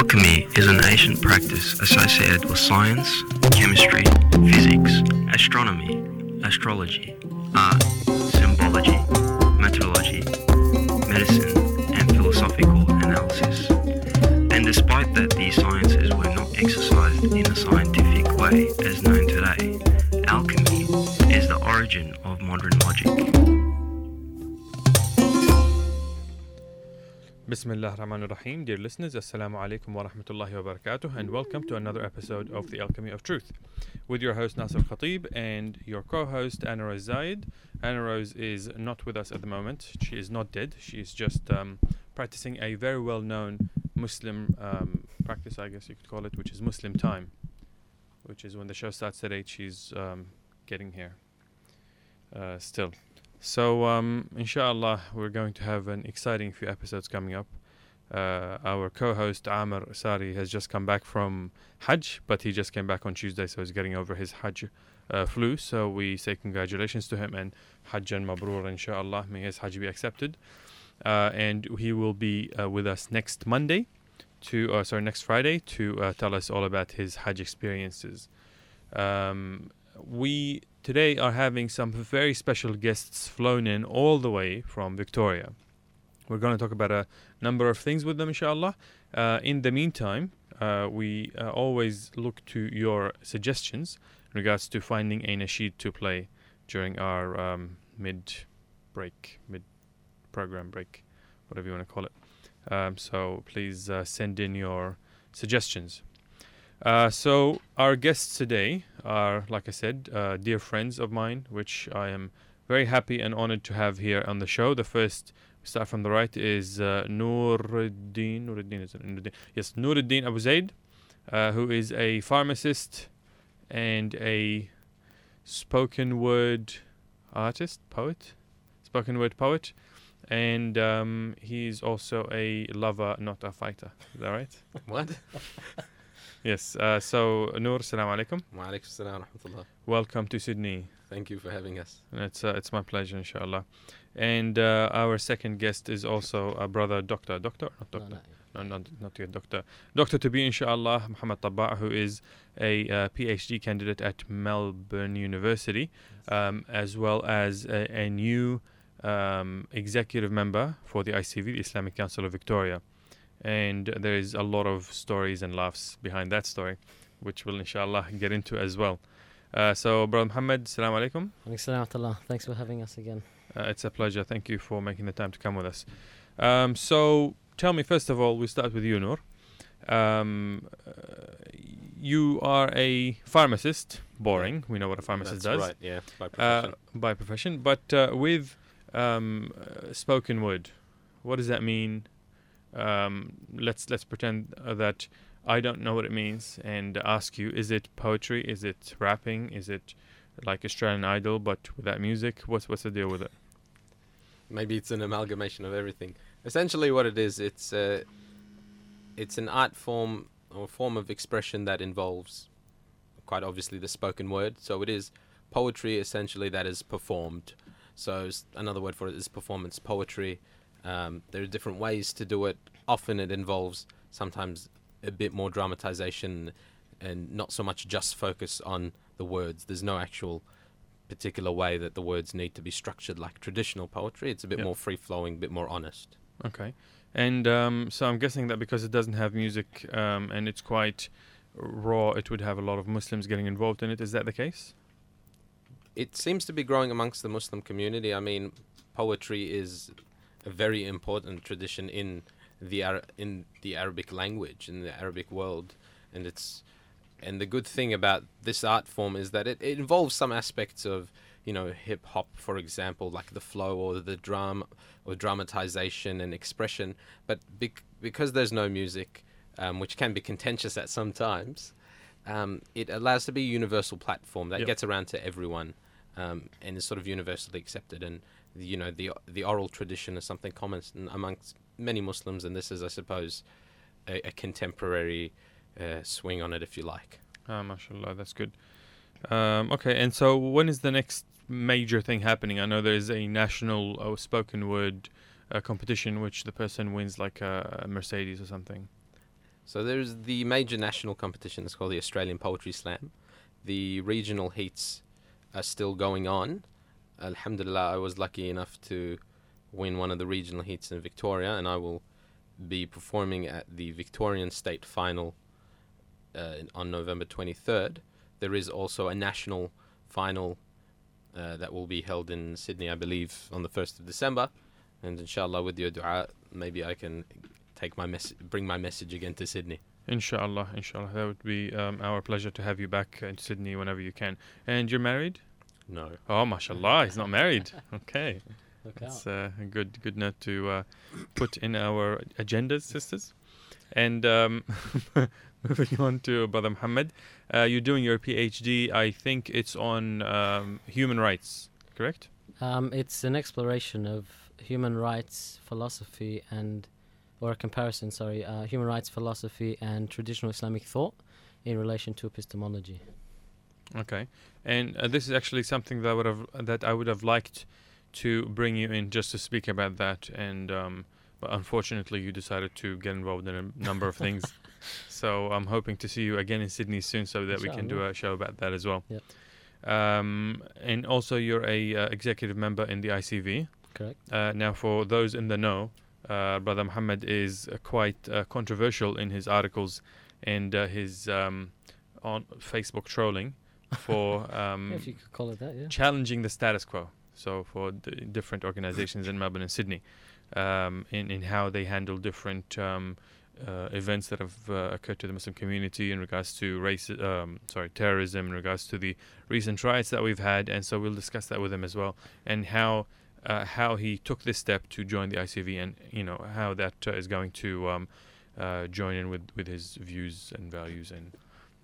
Alchemy is an ancient practice associated with science, chemistry, physics, astronomy, astrology, art, symbology, metallurgy, medicine, and philosophical analysis. And despite that these sciences were not exercised in a scientific way as known today, alchemy is the origin of modern logic. Bismillah Rahman Rahim, dear listeners, Assalamu alaikum wa rahmatullahi wa barakatuh, and welcome to another episode of The Alchemy of Truth with your host Nasser Khatib and your co host Anna Rose Zayed. Anna Rose is not with us at the moment, she is not dead, she is just um, practicing a very well known Muslim um, practice, I guess you could call it, which is Muslim time, which is when the show starts at 8, she's um, getting here uh, still. So, um, inshallah, we're going to have an exciting few episodes coming up. Uh, our co host Amr Sari has just come back from Hajj, but he just came back on Tuesday, so he's getting over his Hajj uh, flu. So, we say congratulations to him and Hajj and Mabrur, inshallah. May his Hajj be accepted. Uh, and he will be uh, with us next Monday, to uh, sorry, next Friday, to uh, tell us all about his Hajj experiences. Um, we today are having some very special guests flown in all the way from Victoria. We're going to talk about a number of things with them, inshallah. Uh, in the meantime, uh, we uh, always look to your suggestions in regards to finding a nasheed to play during our um, mid break, mid program break, whatever you want to call it. Um, so please uh, send in your suggestions. Uh, so our guests today are, like I said, uh, dear friends of mine, which I am very happy and honored to have here on the show. The first, we start from the right, is uh, Nouruddin. Nouruddin is Nouruddin? Yes, Nouruddin Abu Zaid, uh, who is a pharmacist and a spoken word artist, poet, spoken word poet, and um, he's also a lover, not a fighter. Is that right? What? Yes. Uh, so, Noor, salam alaikum. Wa alaikum salam wa rahmatullah. Welcome to Sydney. Thank you for having us. It's uh, it's my pleasure, inshallah. And uh, our second guest is also a brother, doctor, doctor, not doctor, no, not not yet doctor, doctor to be, inshallah, Mohammad Tabbaa, who is a uh, PhD candidate at Melbourne University, um, as well as a, a new um, executive member for the ICV, the Islamic Council of Victoria. And there is a lot of stories and laughs behind that story, which we'll inshallah get into as well. Uh, so, Brother Muhammad, salam alaikum. Alaikum Thanks for having us again. Uh, it's a pleasure. Thank you for making the time to come with us. Um, so, tell me, first of all, we start with you, Noor. Um, uh, you are a pharmacist. Boring. We know what a pharmacist That's does. right, yeah, by Uh, profession. by profession. But uh, with um, uh, spoken word, what does that mean? Um, let's let's pretend that I don't know what it means and ask you: Is it poetry? Is it rapping? Is it like Australian Idol but without music? What's what's the deal with it? Maybe it's an amalgamation of everything. Essentially, what it is, it's uh, it's an art form or form of expression that involves, quite obviously, the spoken word. So it is poetry essentially that is performed. So another word for it is performance poetry. Um, there are different ways to do it. Often it involves sometimes a bit more dramatization and not so much just focus on the words. There's no actual particular way that the words need to be structured like traditional poetry. It's a bit Yep. more free flowing, a bit more honest. Okay, and um, so I'm guessing that because it doesn't have music um, and it's quite raw, it would have a lot of Muslims getting involved in it. Is that the case? It seems to be growing amongst the Muslim community. I mean, poetry is a very important tradition in the Ar- in the Arabic language in the Arabic world, and it's and the good thing about this art form is that it, it involves some aspects of you know hip hop, for example, like the flow or the drum or dramatization and expression. But bec- because there's no music, um, which can be contentious at some times, um, it allows to be a universal platform that Yep. gets around to everyone um, and is sort of universally accepted. And you know the the oral tradition is something common amongst many Muslims, and this is, I suppose, a, a contemporary uh, swing on it, if you like. Ah, mashallah, that's good. Um, okay, and so when is the next major thing happening? I know there is a national uh, spoken word uh, competition which the person wins like a, a Mercedes or something. So there's the major national competition that's called the Australian Poetry Slam. The regional heats are still going on. Alhamdulillah, I was lucky enough to win one of the regional heats in Victoria, and I will be performing at the Victorian State Final uh, on November 23rd. There is also a national final uh, that will be held in Sydney, I believe, on the 1st of December. And inshallah, with your dua, maybe I can take my mess- bring my message again to Sydney. Inshallah, inshallah. That would be um, our pleasure to have you back in Sydney whenever you can. And you're married? No. Oh, mashallah, he's not married. Okay. Look That's out. uh, a good good note to uh, put in our agendas, sisters. And um, moving on to Brother Muhammad, uh, you're doing your PhD. I think it's on um, human rights, correct? Um, it's an exploration of human rights philosophy and, or a comparison, sorry, uh, human rights philosophy and traditional Islamic thought in relation to epistemology. Okay. And uh, this is actually something that I would have that I would have liked to bring you in just to speak about that. And um, but unfortunately, you decided to get involved in a number of things. So I'm hoping to see you again in Sydney soon, so that we can do a show about that as well. Yep. Um, and also, you're a uh, executive member in the ICV. Correct. Uh, now, for those in the know, uh, Brother Muhammad is uh, quite uh, controversial in his articles and uh, his um, on Facebook trolling for um, if you could call it that, yeah. challenging the status quo. So for d- different organizations in Melbourne and Sydney, um, in in how they handle different um, uh, events that have uh, occurred to the Muslim community in regards to race, um, sorry, terrorism, in regards to the recent riots that we've had, and so we'll discuss that with him as well, and how. Uh, how he took this step to join the ICV, and you know how that uh, is going to um, uh, join in with, with his views and values and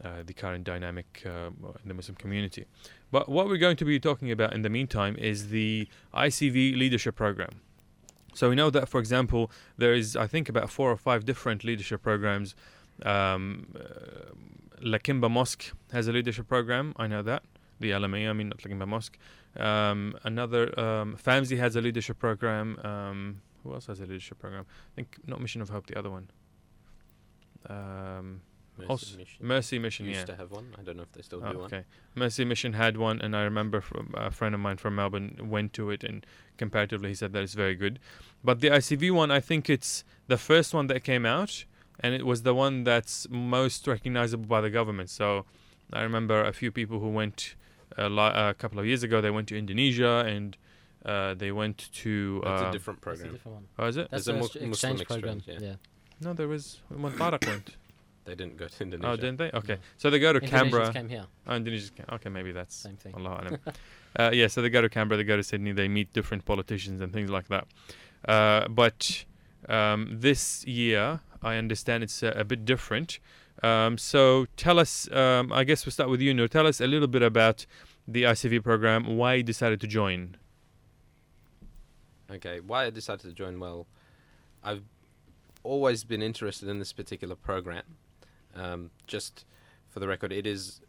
uh, the current dynamic uh, in the Muslim community. But what we're going to be talking about in the meantime is the ICV leadership program. So we know that, for example, there is, I think, about four or five different leadership programs. Um, uh, Lakemba Mosque has a leadership program. I know that. The LMA, I mean, not Lakemba Mosque. Um, another, um, FAMSY has a leadership program. Um, who else has a leadership program? I think not Mission of Hope, the other one. Um, Mercy Also- Mission Mercy Mission, used yeah. to have one. I don't know if they still Oh, do one. okay. Mercy Mission had one, and I remember from a friend of mine from Melbourne went to it, and comparatively, he said that it's very good. But the ICV one, I think it's the first one that came out, and it was the one that's most recognizable by the government. So I remember a few people who went a, lo- a couple of years ago. They went to Indonesia, and uh, they went to. That's a um, different That's a program. different one. Oh, is it? That's There's a an Mu- exchange Muslim program. Yeah. yeah. No, there was when Barak went. They didn't go to Indonesia. Oh, didn't they? Okay, No. so they go to Indonesians Canberra. came here. Oh, Indonesia's ca- okay, maybe that's Same thing. Allah alam. uh, yeah, so they go to Canberra, they go to Sydney, they meet different politicians and things like that. Uh, but um, this year, I understand it's uh, a bit different. Um, so tell us, um, I guess we'll start with you, Noor. Tell us a little bit about the ICV program, why you decided to join. Okay, why I decided to join? Well, I've always been interested in this particular program. Um, just for the record, it is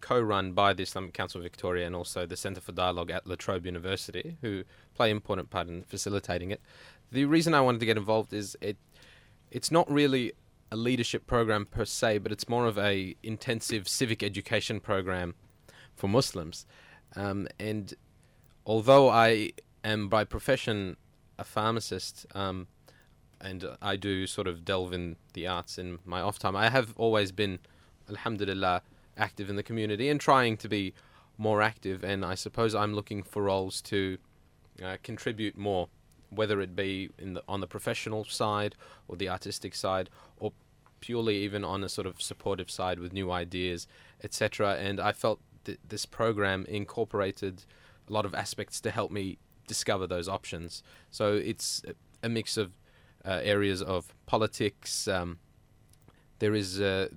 co-run by the Islamic Council of Victoria and also the Centre for Dialogue at La Trobe University, who play an important part in facilitating it. The reason I wanted to get involved is it it's not really a leadership program per se, but it's more of a intensive civic education program for Muslims. Um, and although I am by profession a pharmacist, um, and I do sort of delve in the arts in my off time, I have always been, alhamdulillah, active in the community and trying to be more active. And I suppose I'm looking for roles to uh, contribute more, whether it be in the, on the professional side or the artistic side, or purely even on a sort of supportive side with new ideas, etc. And I felt that this program incorporated a lot of aspects to help me discover those options. So it's a- a mix of uh, areas of politics. Um, there is uh,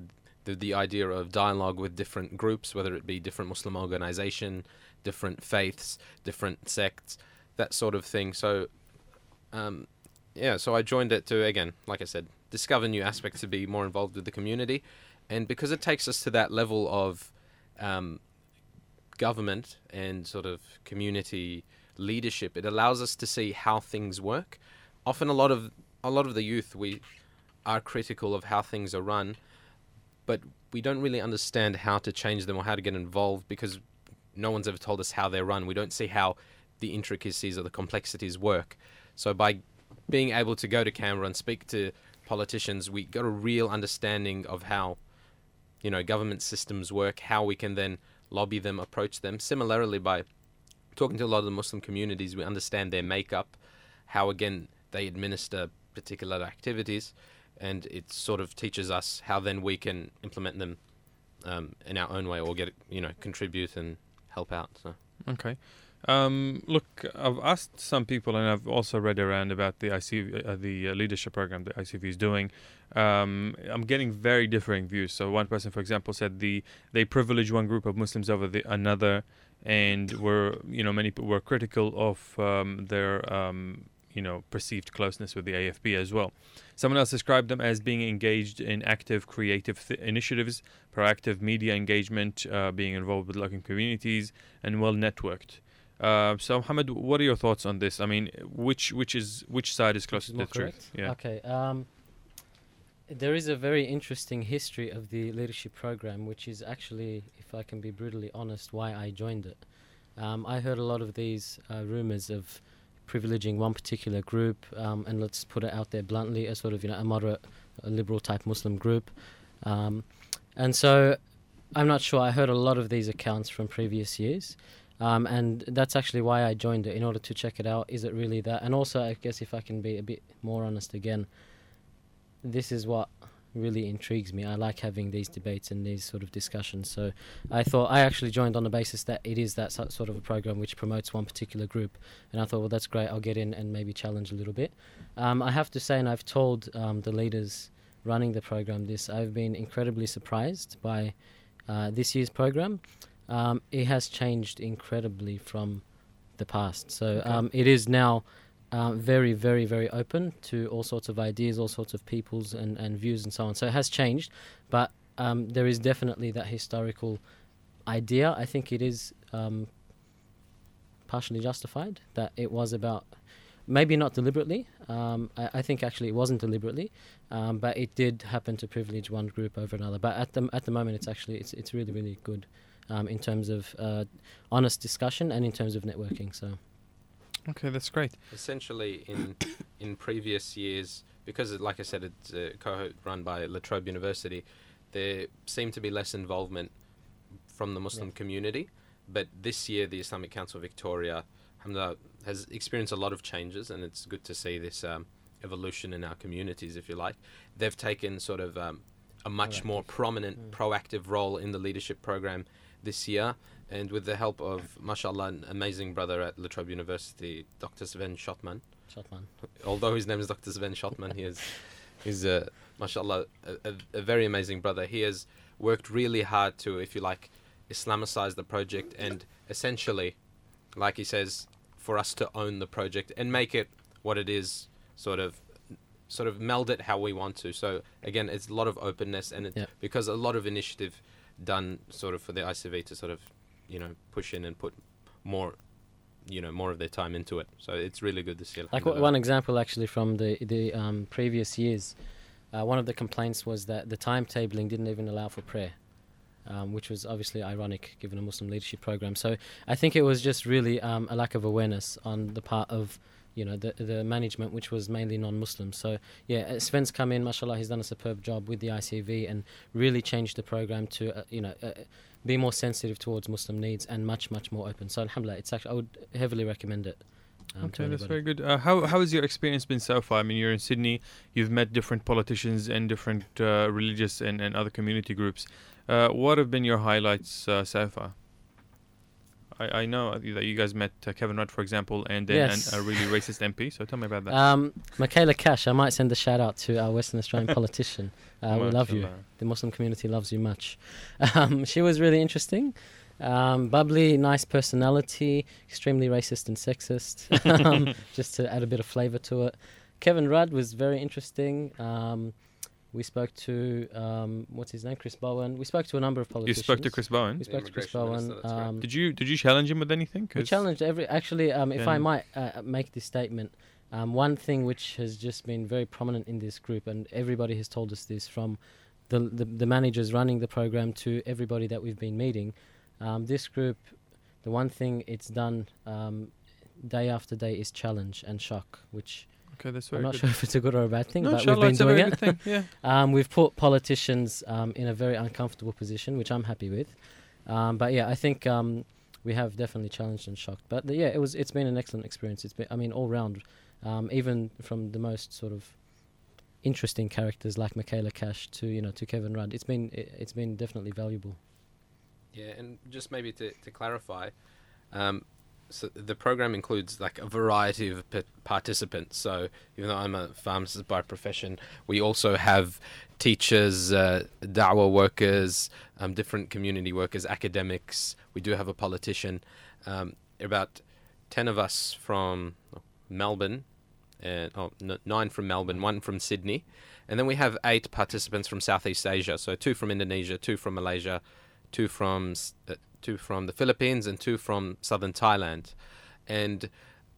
the, the idea of dialogue with different groups, whether it be different Muslim organization, different faiths, different sects, that sort of thing. So, um, yeah, so I joined it to, again, like I said, discover new aspects to be more involved with the community. And because it takes us to that level of um, government and sort of community leadership, it allows us to see how things work. Often, a lot of a lot of the youth we are critical of how things are run, but we don't really understand how to change them or how to get involved because no one's ever told us how they're run. We don't see how the intricacies or the complexities work. So by being able to go to Canberra and speak to politicians, we got a real understanding of how you know government systems work, how we can then lobby them, approach them. Similarly, by talking to a lot of the Muslim communities, we understand their makeup, how again they administer particular activities, and it sort of teaches us how then we can implement them um, in our own way or get you know contribute and help out. So. Okay. Um, look, I've asked some people, and I've also read around about the ICV, uh, the uh, leadership program that ICV is doing. Um, I'm getting very differing views. So one person, for example, said the they privilege one group of Muslims over the another, and were you know many people were critical of um, their um, you know perceived closeness with the AFP as well. Someone else described them as being engaged in active creative th- initiatives, proactive media engagement, uh, being involved with local communities, and well networked. Uh, so, Mohammed, what are your thoughts on this? I mean, which which is which side is closer to the truth? correct? Yeah. Okay. Um, there is a very interesting history of the leadership program, which is actually, if I can be brutally honest, why I joined it. Um, I heard a lot of these uh, rumors of privileging one particular group, um, and let's put it out there bluntly, a sort of you know a moderate, a liberal type Muslim group, um, and so I'm not sure. I heard a lot of these accounts from previous years. Um, and that's actually why I joined it in order to check it out. Is it really that? And also, I guess if I can be a bit more honest again, this is what really intrigues me. I like having these debates and these sort of discussions. So I thought I actually joined on the basis that it is that sort of a program which promotes one particular group. And I thought, well, that's great. I'll get in and maybe challenge a little bit. Um, I have to say, and I've told um, the leaders running the program this, I've been incredibly surprised by uh, this year's program. Um, it has changed incredibly from the past. So Okay. um, it is now uh, very, very, very open to all sorts of ideas, all sorts of peoples and, and views and so on. So it has changed, but um, there is definitely that historical idea. I think it is um, partially justified that it was about, maybe not deliberately. Um, I, I think actually it wasn't deliberately, um, but it did happen to privilege one group over another. But at the at the moment, it's actually it's it's really really good. Um, in terms of uh, honest discussion and in terms of networking, so Okay, that's great. Essentially, in in previous years, because it- like I said, it's a cohort run by La Trobe University, there seemed to be less involvement from the Muslim community. But this year, the Islamic Council Victoria, alhamdulillah, has experienced a lot of changes, and it's good to see this um, evolution in our communities, if you like. They've taken sort of um, a much more prominent, Mm. proactive role in the leadership program this year. And with the help of, mashallah, an amazing brother at La Trobe University, Dr. Sven Schottmann. Schottmann. Although his name is Dr. Sven Schottmann, he is, he's, a, mashallah, a, a, a very amazing brother. He has worked really hard to, if you like, Islamicize the project and essentially, like he says, for us to own the project and make it what it is, sort of, sort of meld it how we want to. So again, it's a lot of openness and it, Yeah. because a lot of initiative done sort of for the ICV to sort of, you know, push in and put more, you know, more of their time into it. So it's really good to see. Like w- one example, actually, from the the um, previous years, uh, one of the complaints was that the timetabling didn't even allow for prayer, um, which was obviously ironic given a Muslim leadership program. So I think it was just really um, a lack of awareness on the part of you know the the management, which was mainly non-Muslim. So yeah, uh, Sven's come in, mashallah, he's done a superb job with the ICV and really changed the program to uh, you know. Uh, be more sensitive towards Muslim needs and much, much more open. So, alhamdulillah, it's actually I would heavily recommend it. Um, Okay, that's very good. Uh, how how has your experience been so far? I mean, you're in Sydney. You've met different politicians and different uh, religious and, and other community groups. Uh, what have been your highlights uh, so far? I, I know that you guys met uh, Kevin Rudd, for example, and then Yes. an, a really racist MP. So tell me about that. Um, Michaela Cash, I might send a shout out to our Western Australian politician. Uh, we love you. The Muslim community loves you much. Um, she was really interesting. Um, bubbly, nice personality, extremely racist and sexist, um, just to add a bit of flavour to it. Kevin Rudd was very interesting. Um, we spoke to, um, what's his name, Chris Bowen. We spoke to a number of politicians. You politicians. spoke to Chris Bowen. We The spoke to Chris Bowen. minister, that's right. Um, Did you did you challenge him with anything? we 'Cause- challenged every. Actually, um, if I might uh, make this statement, Um, one thing which has just been very prominent in this group, and everybody has told us this from the, the, the managers running the program to everybody that we've been meeting, um, this group, the one thing it's done um, day after day is challenge and shock, which Okay, that's very. I'm not good. sure if it's a good or a bad thing, no, but inshallah, we've been it's a doing very it. good thing. Yeah. Um, we've put politicians um, in a very uncomfortable position, which I'm happy with. Um, but yeah, I think um, we have definitely challenged and shocked. But the, yeah, it was. It's been an excellent experience. It's been. I mean, all round, um, even from the most sort of interesting characters like Michaela Cash to you know to Kevin Rudd. It's been. It, it's been definitely valuable. Yeah, and just maybe to, to clarify, um, so the program includes like a variety of p- participants. So even though I'm a pharmacist by profession, we also have teachers, uh, da'wah workers, um, different community workers, academics. We do have a politician. Um, about ten of us from Melbourne, and oh, n- nine from Melbourne, one from Sydney, and then we have eight participants from Southeast Asia. So two from Indonesia, two from Malaysia, two from uh, two from the Philippines, and two from southern Thailand. And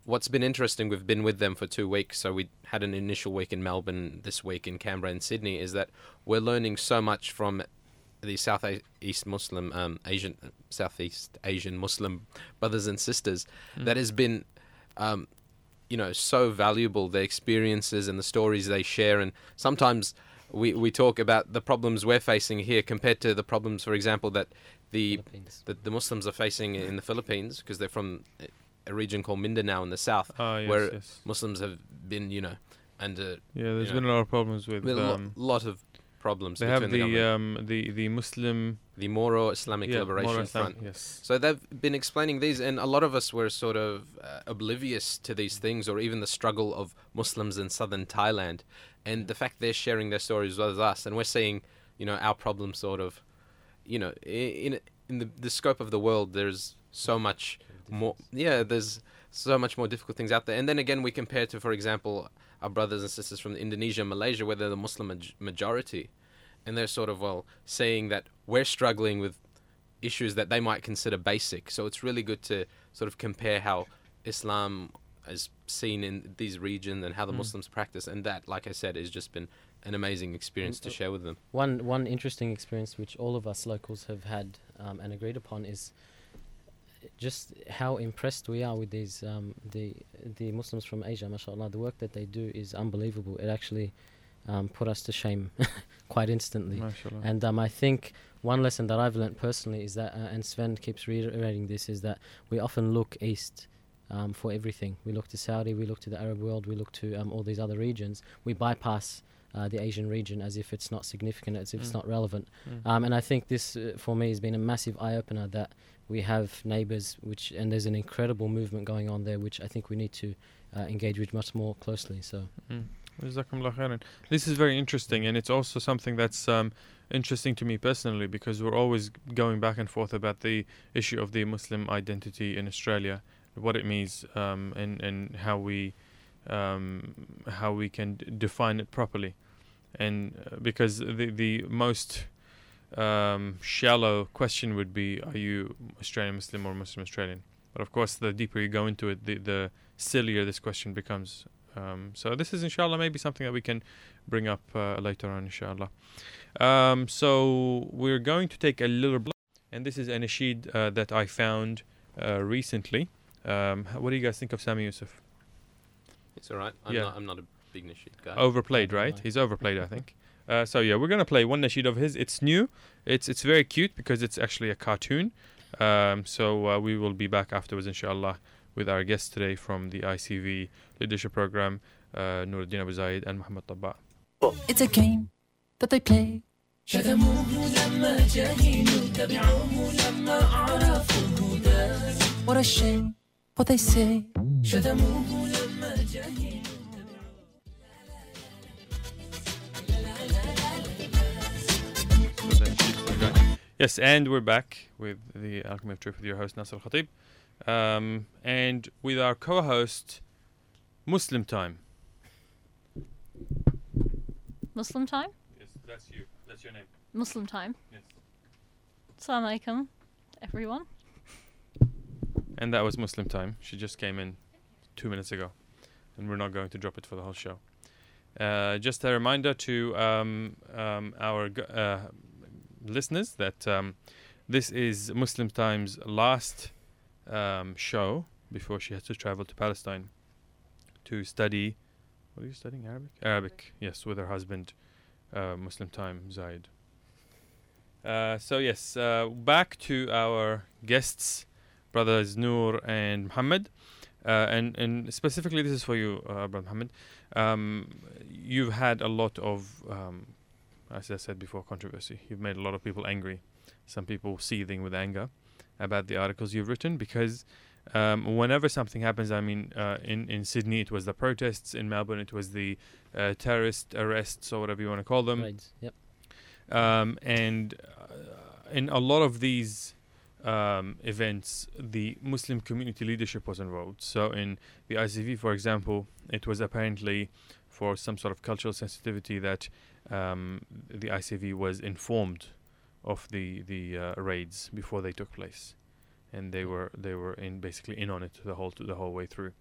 what's been interesting, we've been with them for two weeks. So we had an initial week in Melbourne, this week in Canberra and Sydney. Is that we're learning so much from the Southeast Muslim, um, Asian, Southeast Asian Muslim brothers and sisters that has been, um, you know, so valuable. The experiences and the stories they share, and sometimes we we talk about the problems we're facing here compared to the problems, for example, that the Philippines. that the Muslims are facing in the Philippines because they're from a region called Mindanao in the south. Ah, yes, where yes. Muslims have been, you know, under Yeah, there's you been a lot of problems with. with a um, lot of problems they have the, the um the the Muslim the Moro Islamic yeah, Liberation Moro Islam- Front. Yes. So they've been explaining these, and a lot of us were sort of uh, oblivious to these things, or even the struggle of Muslims in southern Thailand, and the fact they're sharing their stories with us, and we're seeing, you know, our problem sort of, you know, in in the, the scope of the world, there's so much more. Yeah, there's so much more difficult things out there, and then again, we compare to, for example, our brothers and sisters from Indonesia and Malaysia, where they're the Muslim maj- majority, and they're sort of well saying that we're struggling with issues that they might consider basic. So it's really good to sort of compare how Islam is seen in these regions and how the Mm. Muslims practice, and that, like I said, has just been an amazing experience to share with them. One one interesting experience which all of us locals have had um, and agreed upon is just how impressed we are with these um, the the Muslims from Asia. Mashallah, the work that they do is unbelievable. It actually um, put us to shame quite instantly. Mashallah. And um, I think one lesson that I've learned personally is that, uh, and Sven keeps reiterating this, is that we often look east um, for everything. We look to Saudi, we look to the Arab world, we look to um, all these other regions. We bypass uh, the Asian region as if it's not significant, as if it's Mm. not relevant. Mm. Um, and I think this, uh, for me, has been a massive eye opener that we have neighbours, which and there's an incredible movement going on there, which I think we need to uh, engage with much more closely. So. Mm. This is very interesting, and it's also something that's um, interesting to me personally because we're always going back and forth about the issue of the Muslim identity in Australia, what it means, um, and and how we um, how we can d- define it properly, and uh, because the the most um, shallow question would be, are you Australian Muslim or Muslim Australian? But of course, the deeper you go into it, the the sillier this question becomes. Um, so this is inshallah maybe something that we can bring up uh, later on inshallah. Um, so we're going to take a little break, and this is an nasheed uh, that I found uh, recently. Um, what do you guys think of Sami Yusuf? It's all right. I'm Yeah. not. I'm not a big nasheed guy. Overplayed, right? He's overplayed, I think. Uh, so yeah, we're gonna play one nasheed of his. It's new. It's it's very cute because it's actually a cartoon. Um, so uh, we will be back afterwards, inshallah, with our guests today from the ICV leadership program, uh, Nouruddin Abu Zaid and Mohammad Tabbaa. It's a game that they play. What a shame what they say. So Yes, and we're back with the Alchemy of Truth with your host Nasser Khatib, um, and with our co-host Muslim Time. Muslim time? Yes, that's you. That's your name. Muslim time. Yes. Assalamu alaikum, everyone. And that was Muslim Time. She just came in two minutes ago. and we're not going to drop it for the whole show. Uh, just a reminder to um, um, our uh, listeners that um, this is Muslim Times' last um, show before she has to travel to Palestine to study. What are you studying? Arabic? Arabic, yes, with her husband, uh, Muslim Time, Zaid. Uh, so, yes, uh, back to our guests, brothers Noor and Muhammad. Uh, and, and specifically, this is for you, uh, Brother Muhammad. Um, you've had a lot of, um, as I said before, controversy. You've made a lot of people angry, some people seething with anger about the articles you've written because um, whenever something happens, I mean, uh, in in Sydney it was the protests, in Melbourne it was the uh, terrorist arrests or whatever you want to call them, Raids, Yep. um, and uh, in a lot of these um, events, the Muslim community leadership was involved. So in the ICV, for example, it was apparently for some sort of cultural sensitivity that um, the ICV was informed of the the uh, raids before they took place, and they were they were in basically in on it the whole the whole way through.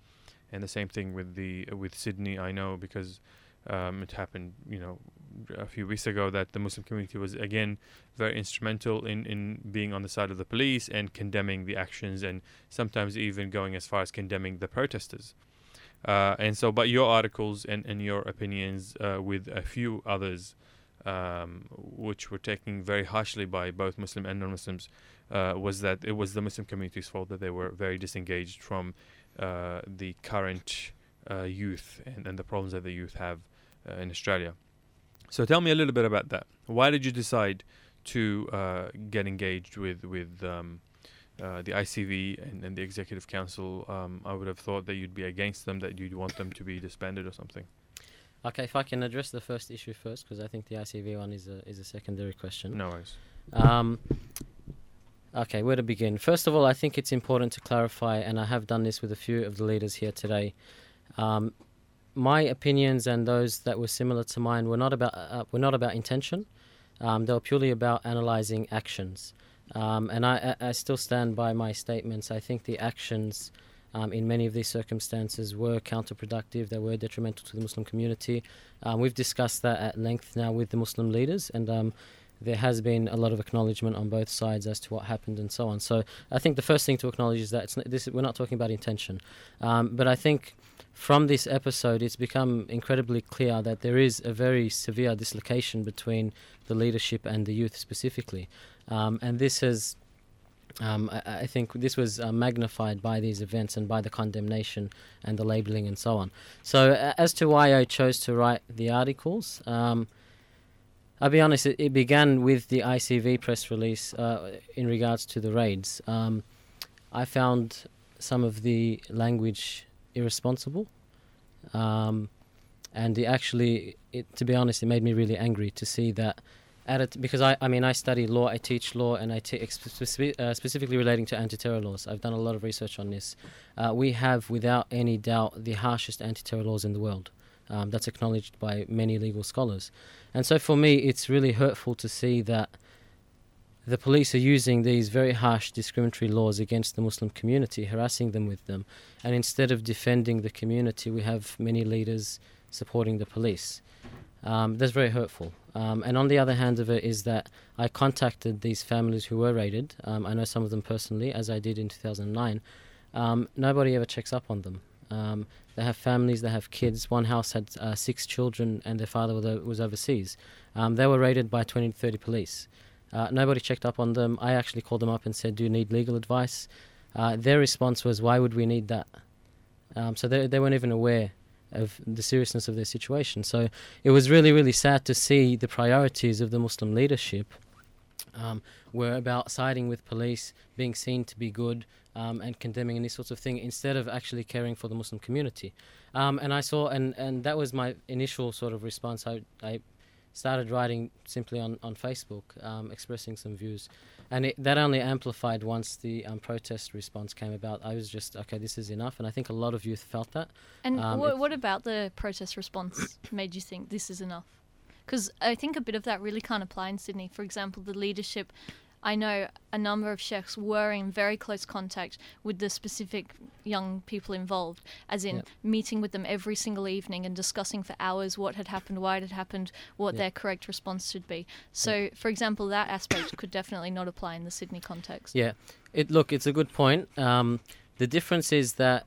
And the same thing with the with Sydney, I know because um, it happened, you know, a few weeks ago that the Muslim community was again very instrumental in, in being on the side of the police and condemning the actions and sometimes even going as far as condemning the protesters. Uh, and so, but your articles and, and your opinions uh, with a few others, um, which were taken very harshly by both Muslim and non-Muslims, uh, was that it was the Muslim community's fault that they were very disengaged from uh, the current uh, youth and, and the problems that the youth have uh, in Australia. So tell me a little bit about that. Why did you decide to get engaged with with um, uh, the ICV and, and the Executive Council? Um, I would have thought that you'd be against them, that you'd want them to be disbanded or something. Okay, if I can address the first issue first, because I think the ICV one is a is a secondary question. No worries. Um, okay, where to begin? First of all, I think it's important to clarify, and I have done this with a few of the leaders here today. Um, my opinions and those that were similar to mine were not about uh, were not about intention. Um, they were purely about analyzing actions. Um, and I, I still stand by my statements. I think the actions um, in many of these circumstances were counterproductive. They were detrimental to the Muslim community. Um, we've discussed that at length now with the Muslim leaders, and um, there has been a lot of acknowledgement on both sides as to what happened and so on. So I think the first thing to acknowledge is that this we're not talking about intention, um, but I think from this episode it's become incredibly clear that there is a very severe dislocation between the leadership and the youth specifically, um, and this has. Um, I, I think this was uh, magnified by these events and by the condemnation and the labeling and so on. So, a- as to why I chose to write the articles, um, I'll be honest, it, it began with the ICV press release uh, in regards to the raids. Um, I found some of the language irresponsible. Um, and it actually, it, to be honest, it made me really angry to see that. At because I, I mean, I study law, I teach law, and I te- ex- speci- uh, specifically relating to anti-terror laws. I've done a lot of research on this. Uh, we have, without any doubt, the harshest anti-terror laws in the world. Um, that's acknowledged by many legal scholars. And so for me, it's really hurtful to see that the police are using these very harsh discriminatory laws against the Muslim community, harassing them with them. And instead of defending the community, we have many leaders supporting the police. Um, that's very hurtful. Um, and on the other hand of it is that I contacted these families who were raided. Um, I know some of them personally, as I did in 2009. Um, nobody ever checks up on them. Um, they have families, they have kids. One house had uh, six children, and their father was, was overseas. Um, they were raided by 20 to 30 police. Uh, nobody checked up on them. I actually called them up and said, Do you need legal advice? Uh, their response was, Why would we need that? So they, they weren't even aware of the seriousness of their situation. So it was really, really sad to see the priorities of the Muslim leadership um, were about siding with police, being seen to be good, um, and condemning and this sorts of thing, instead of actually caring for the Muslim community. Um, and I saw, and, and that was my initial sort of response. I, I started writing simply on, on Facebook, um, expressing some views. And it, that only amplified once the um, protest response came about. I was just, okay, this is enough. And I think a lot of youth felt that. And Um, it's- what about the protest response made you think this is enough? Because I think a bit of that really can't apply in Sydney. For example, the leadership I know a number of sheikhs were in very close contact with the specific young people involved, as in Yep. meeting with them every single evening and discussing for hours what had happened, why it had happened, what Yep. their correct response should be. So, for example, that aspect could definitely not apply in the Sydney context. Yeah, it look it's a good point. Um, the difference is that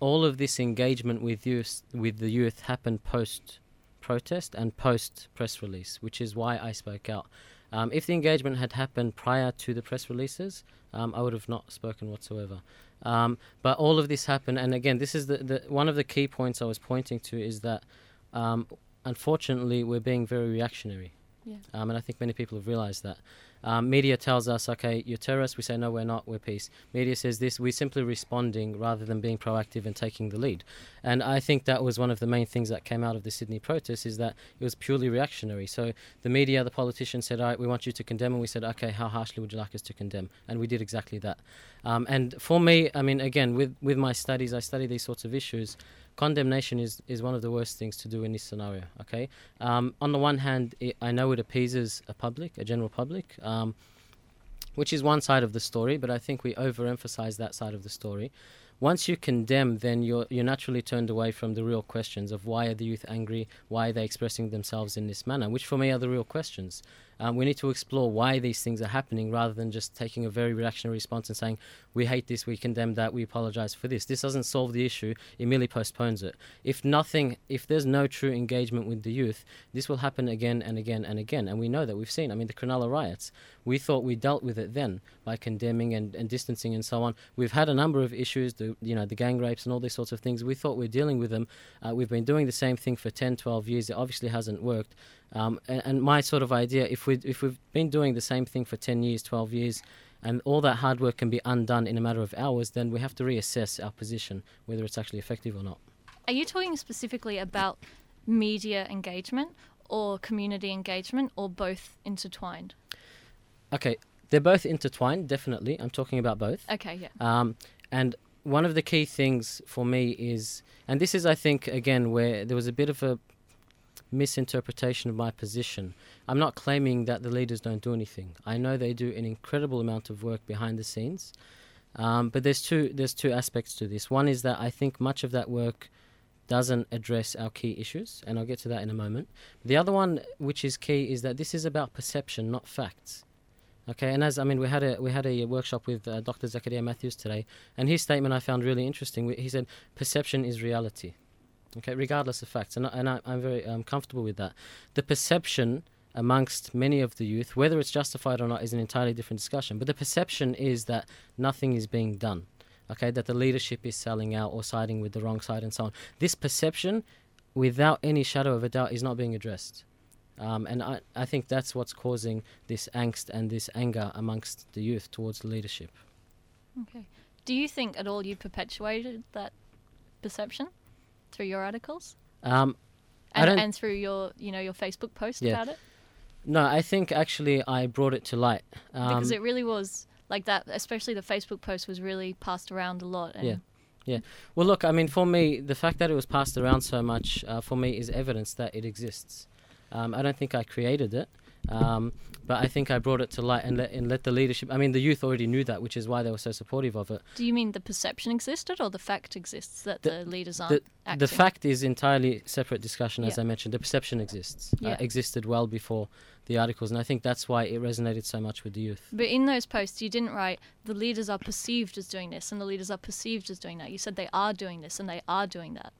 all of this engagement with youth with the youth happened post protest and post press release, which is why I spoke out. Um, if the engagement had happened prior to the press releases, um, I would have not spoken whatsoever. Um, but all of this happened, and again, this is the, the one of the key points I was pointing to is that um, unfortunately we're being very reactionary. Yeah. Um, and I think many people have realized that. Um, media tells us, okay, you're terrorists. We say, no, we're not. We're peace. Media says this. We're simply responding rather than being proactive and taking the lead. And I think that was one of the main things that came out of the Sydney protests is that it was purely reactionary. So the media, the politicians said, all right, we want you to condemn. And we said, okay, how harshly would you like us to condemn? And we did exactly that. Um, and for me, I mean, again, with, with my studies, I study these sorts of issues. Condemnation is, is one of the worst things to do in this scenario. Okay, um, on the one hand, it, I know it appeases a public, a general public, um, which is one side of the story, but I think we overemphasize that side of the story. Once you condemn, then you're you're naturally turned away from the real questions of why are the youth angry, why are they expressing themselves in this manner, which for me are the real questions. Um, we need to explore why these things are happening rather than just taking a very reactionary response and saying we hate this, we condemn that, we apologize for this. This doesn't solve the issue; it merely postpones it. If nothing, if there's no true engagement with the youth, this will happen again and again and again. And we know that we've seen. I mean, the Cronulla riots. We thought we dealt with it then by condemning and, and distancing and so on. We've had a number of issues, the you know the gang rapes and all these sorts of things. We thought we're dealing with them. Uh, we've been doing the same thing for 10, 12 years. It obviously hasn't worked. Um, and, and my sort of idea, if we if we've been doing the same thing for 10 years, 12 years, and all that hard work can be undone in a matter of hours, then we have to reassess our position, whether it's actually effective or not. Are you talking specifically about media engagement or community engagement or both intertwined? Okay, they're both intertwined, definitely. I'm talking about both. Okay, yeah. Um, and one of the key things for me is, and this is, I think, again, where there was a bit of a misinterpretation of my position. I'm not claiming that the leaders don't do anything. I know they do an incredible amount of work behind the scenes. Um, but there's two there's two aspects to this. One is that I think much of that work doesn't address our key issues, and I'll get to that in a moment. The other one, which is key, is that this is about perception, not facts. Okay, and as I mean, we had a we had a workshop with uh, Dr. Zachariah Matthews today, and his statement I found really interesting. He said, "Perception is reality." Okay, regardless of facts, and and I, I'm very um, comfortable with that. The perception amongst many of the youth, whether it's justified or not, is an entirely different discussion. But the perception is that nothing is being done. Okay, that the leadership is selling out or siding with the wrong side and so on. This perception, without any shadow of a doubt, is not being addressed. Um, and I, I think that's what's causing this angst and this anger amongst the youth towards the leadership. Okay. Do you think at all you perpetuated that perception through your articles Um, and, and through your, you know, your Facebook post Yeah. about it? no, I think actually I brought it to light. Um, Because it really was like that. Especially the Facebook post was really passed around a lot. And Yeah. Well, look, I mean, for me, the fact that it was passed around so much, uh, for me, is evidence that it exists. Um, I don't think I created it, um, but I think I brought it to light and let, and let the leadership. I mean, the youth already knew that, which is why they were so supportive of it. Do you mean the perception existed or the fact exists that The- the, leaders aren't acting? The fact is entirely separate discussion, as Yeah. I mentioned. The perception exists, Yeah. uh, existed well before the articles, and I think that's why it resonated so much with the youth. But in those posts, you didn't write the leaders are perceived as doing this and the leaders are perceived as doing that. You said they are doing this and they are doing that.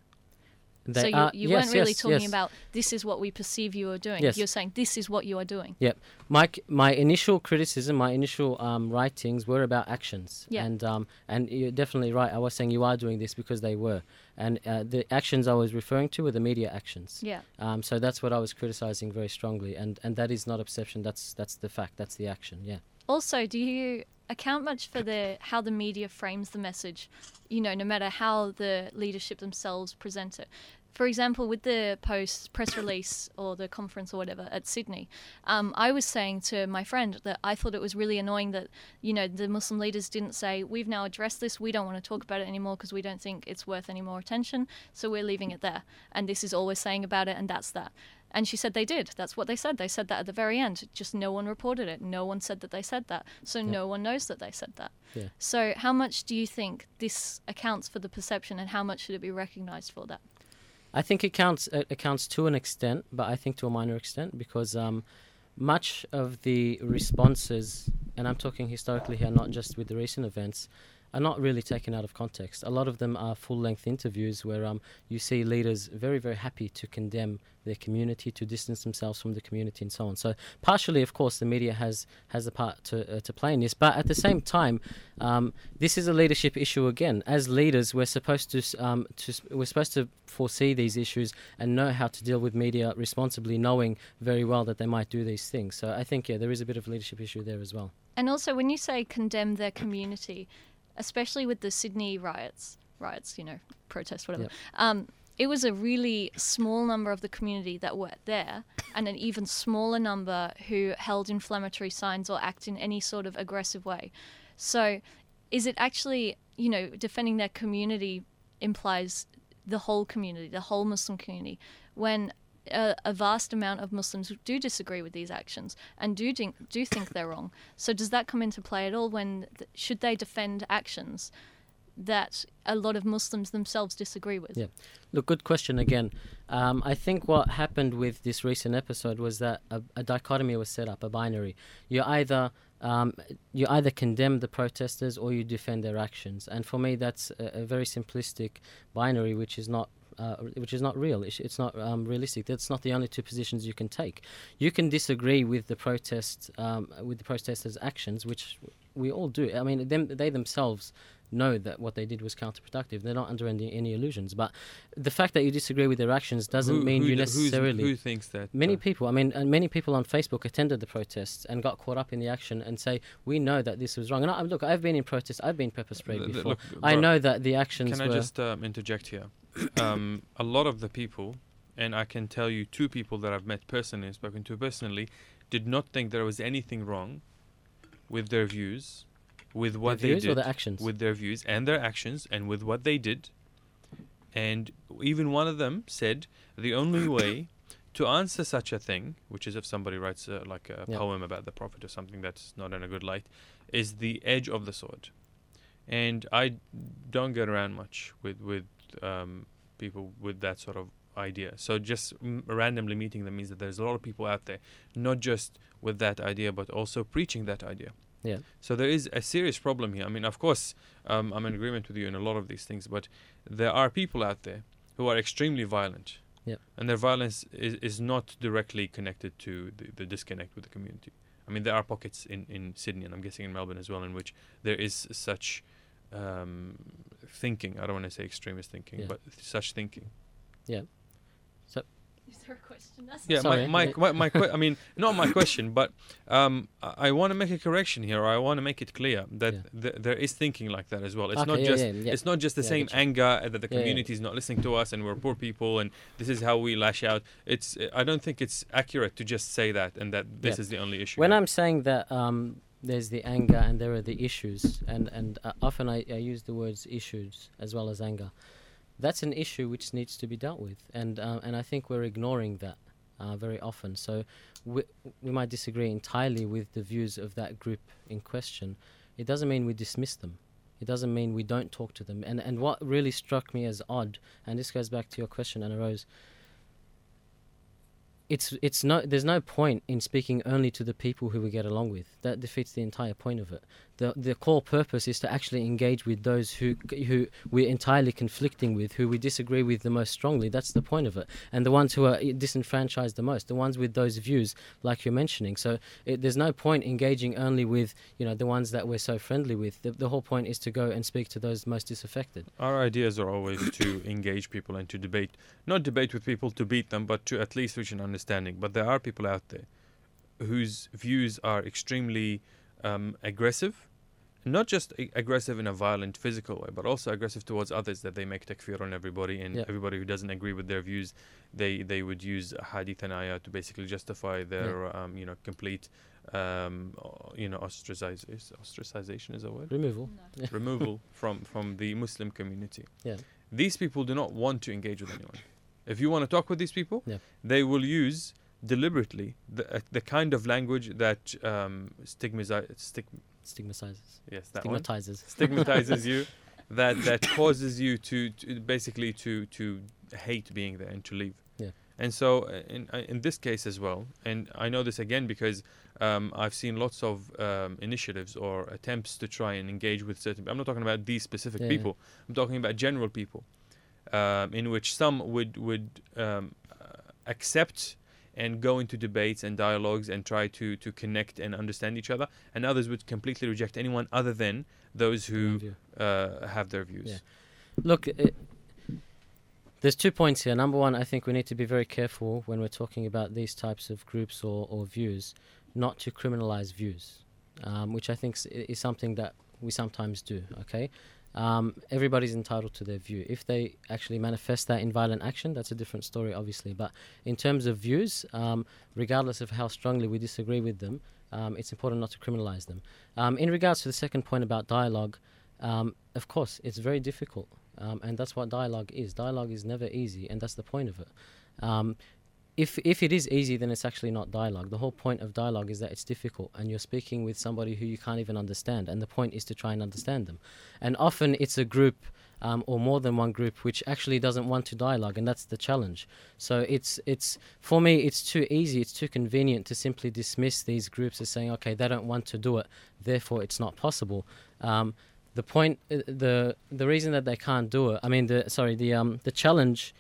They so you, are- you yes, weren't really yes, talking yes. about this is what we perceive you are doing. You're saying this is what you are doing. Yep. My my initial criticism, my initial um, writings were about actions, Yeah. and um, and you're definitely right. I was saying you are doing this because they were, and uh, the actions I was referring to were the media actions. Yeah. Um, so that's what I was criticizing very strongly, and and that is not a perception. That's that's the fact. That's the action. Yeah. Also, do you account much for the how the media frames the message? You know, no matter how the leadership themselves present it. For example, with the post press release or the conference or whatever at Sydney, um, I was saying to my friend that I thought it was really annoying that you know the Muslim leaders didn't say we've now addressed this, we don't want to talk about it anymore because we don't think it's worth any more attention, so we're leaving it there, and this is all we're saying about it, and that's that. And she said they did. That's what they said. They said that at the very end. Just no one reported it. No one said that they said that. So Yeah. no one knows that they said that. Yeah. So how much do you think this accounts for the perception and how much should it be recognized for that? I think it counts it accounts to an extent, but I think to a minor extent because um, much of the responses, and I'm talking historically here, not just with the recent events, are not really taken out of context. A lot of them are full-length interviews where um, you see leaders very, very happy to condemn their community, to distance themselves from the community, and so on. So, partially, of course, the media has has a part to uh, to play in this, but at the same time, um, this is a leadership issue again. As leaders, we're supposed to um, to we're supposed to foresee these issues and know how to deal with media responsibly, knowing very well that they might do these things. So, I think yeah, there is a bit of leadership issue there as well. And also, when you say condemn their community, especially with the Sydney riots, riots, you know, protests, whatever, Yep. um, it was a really small number of the community that were there, and an even smaller number who held inflammatory signs or act in any sort of aggressive way. So, is it actually, you know, defending their community implies the whole community, the whole Muslim community, when a, a vast amount of Muslims do disagree with these actions and do think, do think they're wrong. So does that come into play at all? When should they defend actions that a lot of Muslims themselves disagree with? Yeah. Look, good question again. Um, I think what happened with this recent episode was that a, a dichotomy was set up, a binary. You either um, you either condemn the protesters or you defend their actions, and for me, that's a, a very simplistic binary, which is not. Uh, which is not real. It's, it's not um, realistic. That's not the only two positions you can take. You can disagree with the protest, um, with the protesters' actions, which we all do. I mean, them, they themselves know that what they did was counterproductive. They're not under any, any illusions. But the fact that you disagree with their actions doesn't Who- mean who you necessarily. Who thinks that? Many uh, people, I mean, and many people on Facebook attended the protests and got caught up in the action and say, "We know that this was wrong." And I, look, I've been in protests, I've been pepper sprayed th- before. look, I know that the actions Can I just um, interject here? um, a lot of the people, and I can tell you two people that I've met personally and spoken to personally, did not think there was anything wrong with their views, with what the views they did, the with their views and their actions, and with what they did. And even one of them said the only way to answer such a thing, which is if somebody writes uh, like a Yeah. poem about the Prophet or something that's not in a good light, is the edge of the sword. And I don't get around much with with um, people with that sort of idea. So just m- randomly meeting them means that there's a lot of people out there, not just with that idea, but also preaching that idea. Yeah. So there is a serious problem here. I mean, of course, um, I'm in agreement with you in a lot of these things, but there are people out there who are extremely violent. Yeah. And their violence is, is not directly connected to the, the disconnect with the community. I mean, there are pockets in, in Sydney, and I'm guessing in Melbourne as well, in which there is such um, thinking. I don't want to say extremist thinking, Yeah. but such thinking. Is there a question? That's Yeah, Sorry. my my, my, my que- I mean, not my question, but um, I, I want to make a correction here. I want to make it clear that Yeah. th- there is thinking like that as well. It's Okay, not yeah, just yeah, yeah. it's not just the Yeah, same anger uh, that the Yeah, yeah. community is not listening to us and we're poor people and this is how we lash out. It's I don't think it's accurate to just say that and that this Yeah. is the only issue. When here. I'm saying that um, there's the anger and there are the issues, and and uh, often I, I use the words issues as well as anger. That's an issue which needs to be dealt with, and uh, and I think we're ignoring that uh, very often. So we we might disagree entirely with the views of that group in question. It doesn't mean we dismiss them. It doesn't mean we don't talk to them. And and what really struck me as odd, and this goes back to your question, Anna Rose. It's it's no there's no point in speaking only to the people who we get along with. That defeats the entire point of it. The the core purpose is to actually engage with those who who we're entirely conflicting with, who we disagree with the most strongly. That's the point of it. And the ones who are disenfranchised the most, the ones with those views, like you're mentioning. So it, there's no point engaging only with you know the ones that we're so friendly with. The, the whole point is to go and speak to those most disaffected. Our ideas are always to engage people and to debate, not debate with people to beat them, but to at least reach an understanding. But there are people out there whose views are extremely um, aggressive, not just a- aggressive in a violent physical way, but also aggressive towards others. That they make takfir on everybody, and Yeah. everybody who doesn't agree with their views, they they would use hadith and ayah to basically justify their um, you know complete um, you know ostracization. Ostracization is a word Removal. No. removal from from the Muslim community. Yeah. These people do not want to engage with anyone. If you want to talk with these people, Yeah. they will use deliberately the uh, the kind of language that um, stigmatize, stig, Stigmatizes. yes, that one Stigmatizes. stigmatizes you, that that causes you to, to basically to to hate being there and to leave. Yeah. And so uh, in uh, in this case as well, and I know this again because um, I've seen lots of um, initiatives or attempts to try and engage with certain. I'm not talking about these specific Yeah, yeah. people. I'm talking about general people, um, in which some would would um, uh, accept and go into debates and dialogues and try to to connect and understand each other, and others would completely reject anyone other than those who uh, have their views. Yeah. Look, it, there's two points here. Number one, I think we need to be very careful when we're talking about these types of groups or, or views, not to criminalize views, um, which I think is, is something that we sometimes do. Okay, um, everybody's entitled to their view. If they actually manifest that in violent action, that's a different story, obviously. But in terms of views, um, regardless of how strongly we disagree with them, um, it's important not to criminalize them. Um, in regards to the second point about dialogue, um, of course, it's very difficult, um, and that's what dialogue is. Dialogue is never easy, and that's the point of it. If if it is easy, then it's actually not dialogue. The whole point of dialogue is that it's difficult, and you're speaking with somebody who you can't even understand, and the point is to try and understand them. And often it's a group. Um, or more than one group which actually doesn't want to dialogue and that's the challenge so it's it's for me it's too easy it's too convenient to simply dismiss these groups as saying okay they don't want to do it therefore it's not possible um, the point uh, the the reason that they can't do it i mean the sorry the um the challenge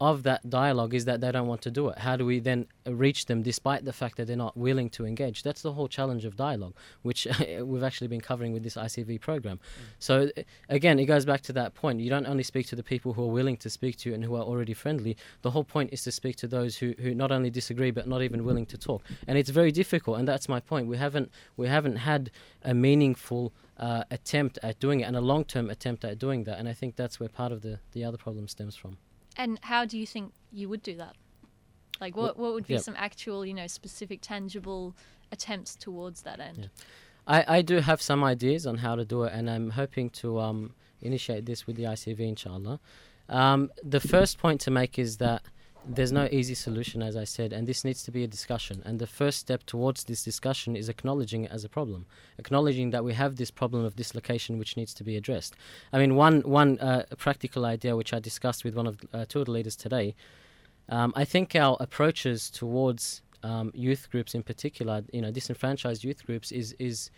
of that dialogue is that they don't want to do it. How do we then reach them despite the fact that they're not willing to engage? That's the whole challenge of dialogue which we've actually been covering with this icv program. So uh, again it goes back to that point. You don't only speak to the people who are willing to speak to you and who are already friendly. The whole point is to speak to those who, who not only disagree but not even willing to talk. And it's very difficult and that's my point. We haven't we haven't had a meaningful uh, attempt at doing it and a long-term attempt at doing that and i think that's where part of the the other problem stems from And how do you think you would do that? Like, what what would be yeah. some actual, you know, specific, tangible attempts towards that end? Yeah. I, I do have some ideas on how to do it, and I'm hoping to um, initiate this with the ICV, inshallah. Um, the first point to make is that there's no easy solution, as I said, and this needs to be a discussion. And the first step towards this discussion is acknowledging it as a problem, acknowledging that we have this problem of dislocation which needs to be addressed. I mean, one one uh, practical idea which I discussed with one of uh, two of the leaders today. Um, I think our approaches towards um, youth groups, in particular, you know, disenfranchised youth groups, is is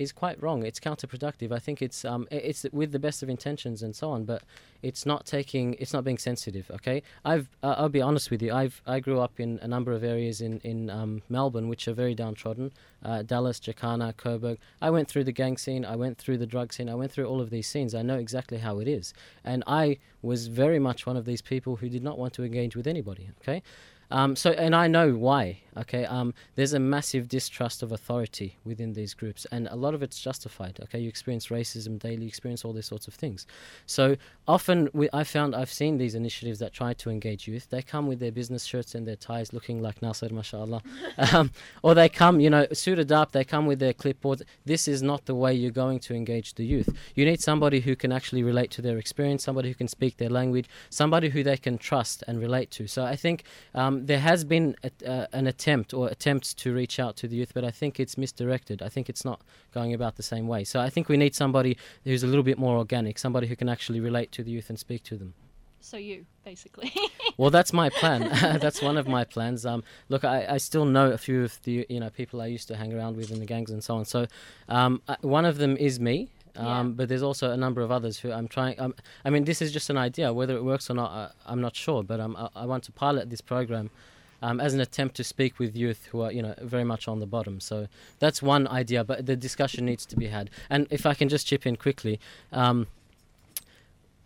is quite wrong. It's counterproductive. I think it's um it's with the best of intentions and so on, but it's not taking it's not being sensitive. Okay, I've uh, I'll be honest with you. I've I grew up in a number of areas in in um, Melbourne which are very downtrodden. Uh, Dallas, Jacana, Coburg. I went through the gang scene. I went through the drug scene. I went through all of these scenes. I know exactly how it is, and I was very much one of these people who did not want to engage with anybody. Okay. Um, so, and I know why. Okay, um, there's a massive distrust of authority within these groups, and a lot of it's justified. Okay, you experience racism daily, you experience all these sorts of things. So often, we, I found I've seen these initiatives that try to engage youth. They come with their business shirts and their ties, looking like Nasser, mashallah, um, or they come, you know, suited up. They come with their clipboards. This is not the way you're going to engage the youth. You need somebody who can actually relate to their experience, somebody who can speak their language, somebody who they can trust and relate to. So I think um, there has been a, uh, an attempt or attempts to reach out to the youth, but I think it's misdirected. I think it's not going about the same way. So I think we need somebody who's a little bit more organic, somebody who can actually relate to the youth and speak to them. So you, basically. Well, that's my plan. that's one of my plans. Um, look, I, I still know a few of the you know people I used to hang around with in the gangs and so on. So, um, uh, one of them is me. Um, But there's also a number of others who I'm trying. Um, I mean, this is just an idea. Whether it works or not, uh, I'm not sure. But um, I, I want to pilot this program um, as an attempt to speak with youth who are, you know, very much on the bottom. So that's one idea. But the discussion needs to be had. And if I can just chip in quickly. Um,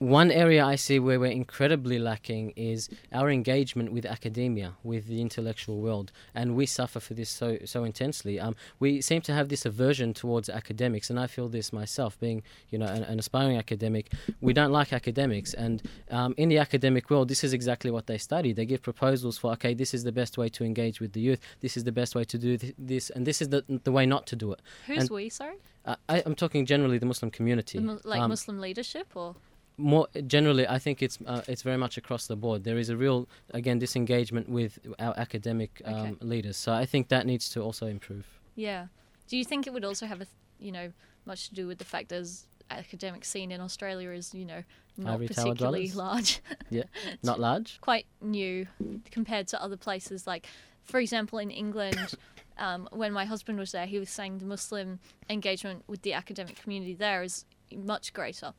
one area I see where we're incredibly lacking is our engagement with academia, with the intellectual world, and we suffer for this so so intensely. Um, we seem to have this aversion towards academics, and I feel this myself, being you know an, an aspiring academic. We don't like academics, and um, in the academic world, this is exactly what they study. They give proposals for okay, this is the best way to engage with the youth. This is the best way to do th- this, and this is the the way not to do it. Who's And- we? Sorry, Uh, I, I'm talking generally the Muslim community. the, mu- like Um, Muslim leadership, or more generally, I think it's uh, it's very much across the board. There is a real again disengagement with our academic um, Okay. leaders. So I think that needs to also improve. Yeah. Do you think it would also have a, you know, much to do with the fact there's academic scene in Australia is, you know, not Ivory particularly large, Not large. quite new compared to other places. Like, for example, in England, um, when my husband was there, he was saying the Muslim engagement with the academic community there is much greater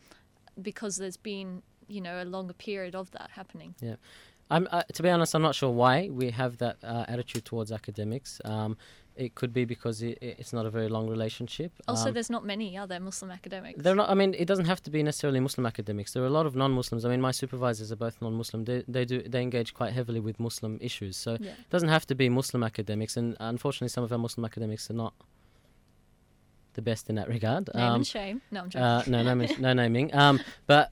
because there's been, you know, a longer period of that happening. Yeah. I'm uh, to be honest, I'm not sure why we have that uh, attitude towards academics. Um, it could be because it, it's not a very long relationship. Also, Um, there's not many other Muslim academics. They're not. I mean, it doesn't have to be necessarily Muslim academics. There are a lot of non-Muslims. I mean, my supervisors are both non-Muslim. They they do they engage quite heavily with Muslim issues. So Yeah. it doesn't have to be Muslim academics. And unfortunately, some of our Muslim academics are not the best in that regard. Name Um, and shame. No, I'm joking. uh, no, no, no naming. Um, but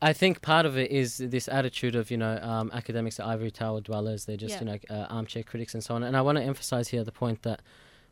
I think part of it is this attitude of you know um, academics are ivory tower dwellers. They're just Yeah. you know uh, armchair critics and so on. And I want to emphasize here the point that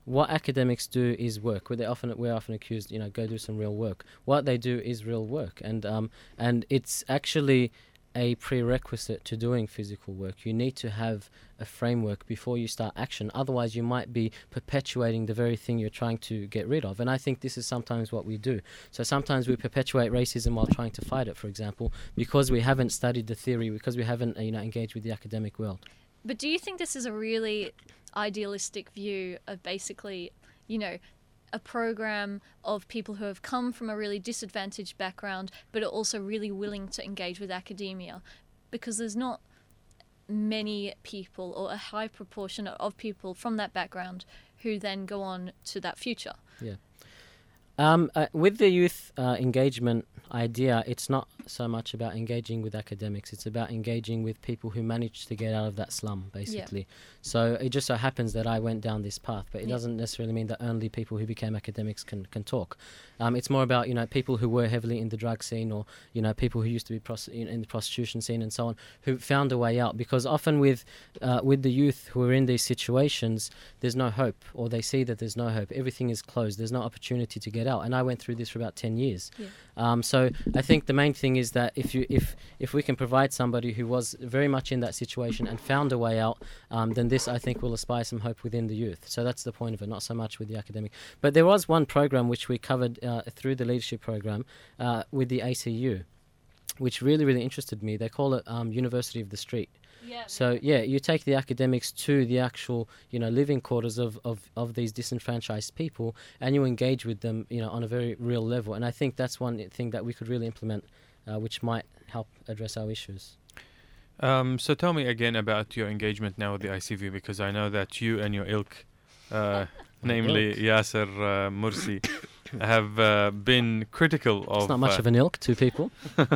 what academics do is work. They often we're often accused, you know, go do some real work. What they do is real work, and um, and it's actually a prerequisite to doing physical work. You need to have a framework before you start action. Otherwise, you might be perpetuating the very thing you're trying to get rid of. And I think this is sometimes what we do. So sometimes we perpetuate racism while trying to fight it, for example, because we haven't studied the theory, because we haven't uh, you know engaged with the academic world. But do you think this is a really idealistic view of basically, you know, a program of people who have come from a really disadvantaged background but are also really willing to engage with academia? Because there's not many people or a high proportion of people from that background who then go on to that future. Um, uh, with the youth uh, engagement idea, it's not so much about engaging with academics. It's about engaging with people who managed to get out of that slum, basically. So it just so happens that I went down this path, but it Yeah. doesn't necessarily mean that only people who became academics can, can talk. Um, it's more about you know people who were heavily in the drug scene, or you know people who used to be pros- in, in the prostitution scene and so on, who found a way out. Because often with uh, with the youth who are in these situations, there's no hope, or they see that there's no hope. Everything is closed. There's no opportunity to get out. And I went through this for about ten years. Yeah. Um, so I think the main thing is that if you if if we can provide somebody who was very much in that situation and found a way out, um, then this I think will inspire some hope within the youth. So that's the point of it, not so much with the academic. But there was one program which we covered uh, through the leadership program uh, with the ACU, which really really interested me. They call it um, University of the Street. Yeah. So yeah, you take the academics to the actual, you know, living quarters of, of, of these disenfranchised people, and you engage with them, you know, on a very real level. And I think that's one thing that we could really implement, uh, which might help address our issues. Um, so tell me again about your engagement now with the ICV because I know that you and your ilk, uh, namely ilk. Yasser uh, Mursi, have uh, been critical of. It's not much uh, of an ilk, two people.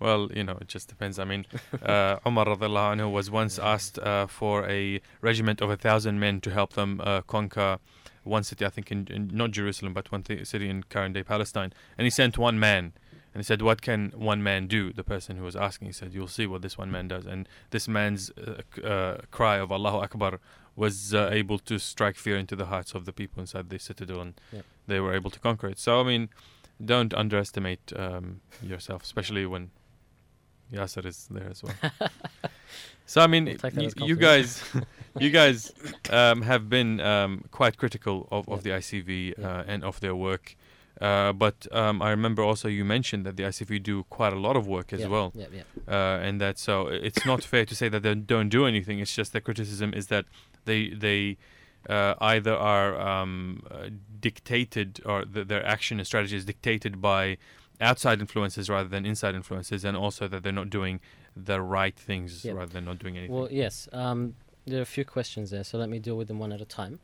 Well, you know, it just depends. I mean, uh, Umar radiallahu anhu was once asked uh, for a regiment of a thousand men to help them uh, conquer one city, I think, in, in not Jerusalem, but one th- city in current day Palestine. And he sent one man. And he said, What can one man do? The person who was asking, he said, You'll see what this one man does. And this man's uh, uh, cry of Allahu Akbar was uh, able to strike fear into the hearts of the people inside the citadel, and Yep. they were able to conquer it. So, I mean, don't underestimate um, yourself, especially when Yasser is there as well. so I mean, We'll y- you guys, you guys um, have been um, quite critical of, of the ICV Yeah. uh, and of their work. Uh, but um, I remember also you mentioned that the ICV do quite a lot of work as yeah, well, Yeah, yeah. uh, and that so it's not fair to say that they don't do anything. It's just the criticism is that they they uh, either are um, uh, dictated or th- their action and strategy is dictated by outside influences rather than inside influences, and also that they're not doing the right things rather than not doing anything. Well, yes. Um, there are a few questions there, so let me deal with them one at a time.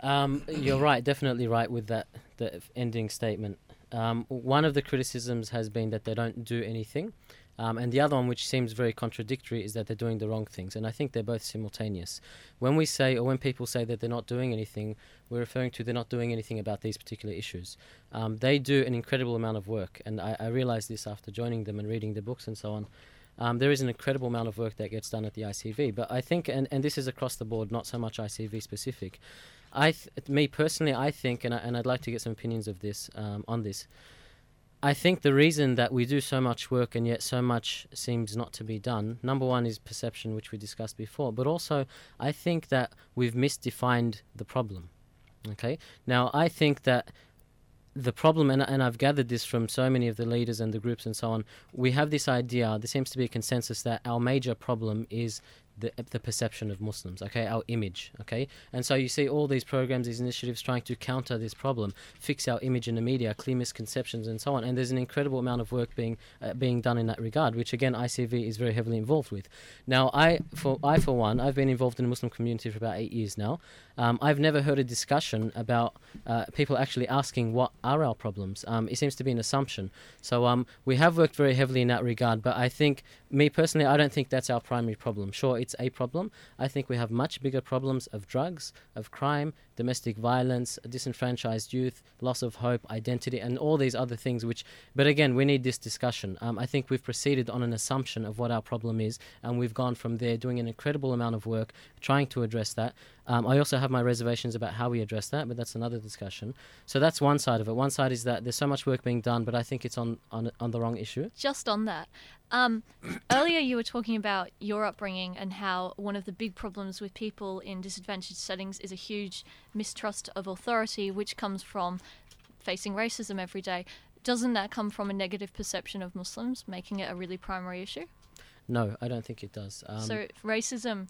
Um, you're right, definitely right with that the ending statement. Um, one of the criticisms has been that they don't do anything, um, and the other one, which seems very contradictory, is that they're doing the wrong things. And I think they're both simultaneous. When we say, or when people say that they're not doing anything, we're referring to they're not doing anything about these particular issues. Um, they do an incredible amount of work, and I, I realized this after joining them and reading the books and so on. Um, there is an incredible amount of work that gets done at the ICV, but I think, and, and this is across the board, not so much ICV specific. I, th- me personally, I think, and, I, and I'd like to get some opinions of this um, on this. I think the reason that we do so much work and yet so much seems not to be done, number one is perception, which we discussed before, but also I think that we've misdefined the problem. Okay? Now, I think that the problem, and, and I've gathered this from so many of the leaders and the groups and so on, we have this idea, there seems to be a consensus that our major problem is the, the perception of Muslims, okay, our image, okay, and so you see all these programs, these initiatives trying to counter this problem, fix our image in the media, clear misconceptions, and so on. And there's an incredible amount of work being uh, being done in that regard, which again ICV is very heavily involved with. Now, I for I for one, I've been involved in the Muslim community for about eight years now. Um, I've never heard a discussion about uh, people actually asking what are our problems. Um, it seems to be an assumption. So um, we have worked very heavily in that regard, but I think, me personally, I don't think that's our primary problem. Sure, it's a problem. I think we have much bigger problems of drugs, of crime, domestic violence, disenfranchised youth, loss of hope, identity, and all these other things. Which, but again, we need this discussion. Um, I think we've proceeded on an assumption of what our problem is, and we've gone from there doing an incredible amount of work trying to address that. Um, I also have my reservations about how we address that, but that's another discussion. So that's one side of it. One side is that there's so much work being done, but I think it's on on, on the wrong issue. Just on that, um, earlier you were talking about your upbringing and how one of the big problems with people in disadvantaged settings is a huge mistrust of authority, which comes from facing racism every day. Doesn't that come from a negative perception of Muslims, making it a really primary issue? No, I don't think it does. Um, so racism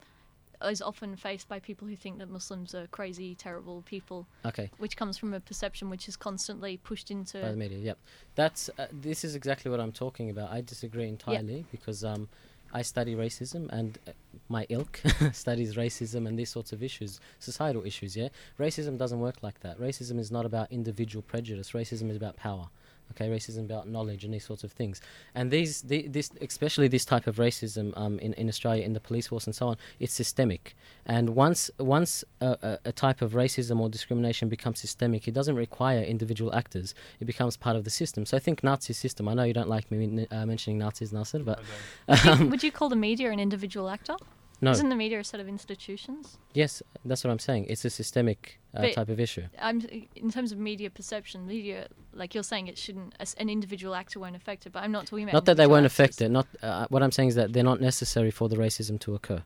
is often faced by people who think that Muslims are crazy, terrible people, okay. which comes from a perception which is constantly pushed into. by the media. Yep, that's uh, this is exactly what I'm talking about. I disagree entirely because um, I study racism and uh, my ilk studies racism and these sorts of issues, societal issues. Yeah, racism doesn't work like that. Racism is not about individual prejudice. Racism is about power. Okay, racism about knowledge and these sorts of things, and these, the, this, especially this type of racism um, in in Australia in the police force and so on, it's systemic. And once once a, a, a type of racism or discrimination becomes systemic, it doesn't require individual actors. It becomes part of the system. So I think Nazi system. I know you don't like me uh, mentioning Nazis, Nasser, but um, Would you call the media an individual actor? No. Isn't the media a set of institutions? Yes, that's what I'm saying. It's a systemic uh, type of issue. I'm in terms of media perception, media like you're saying it shouldn't an individual actor won't affect it, but I'm not talking about Not that they won't actors. affect it. Not uh, what I'm saying is that they're not necessary for the racism to occur.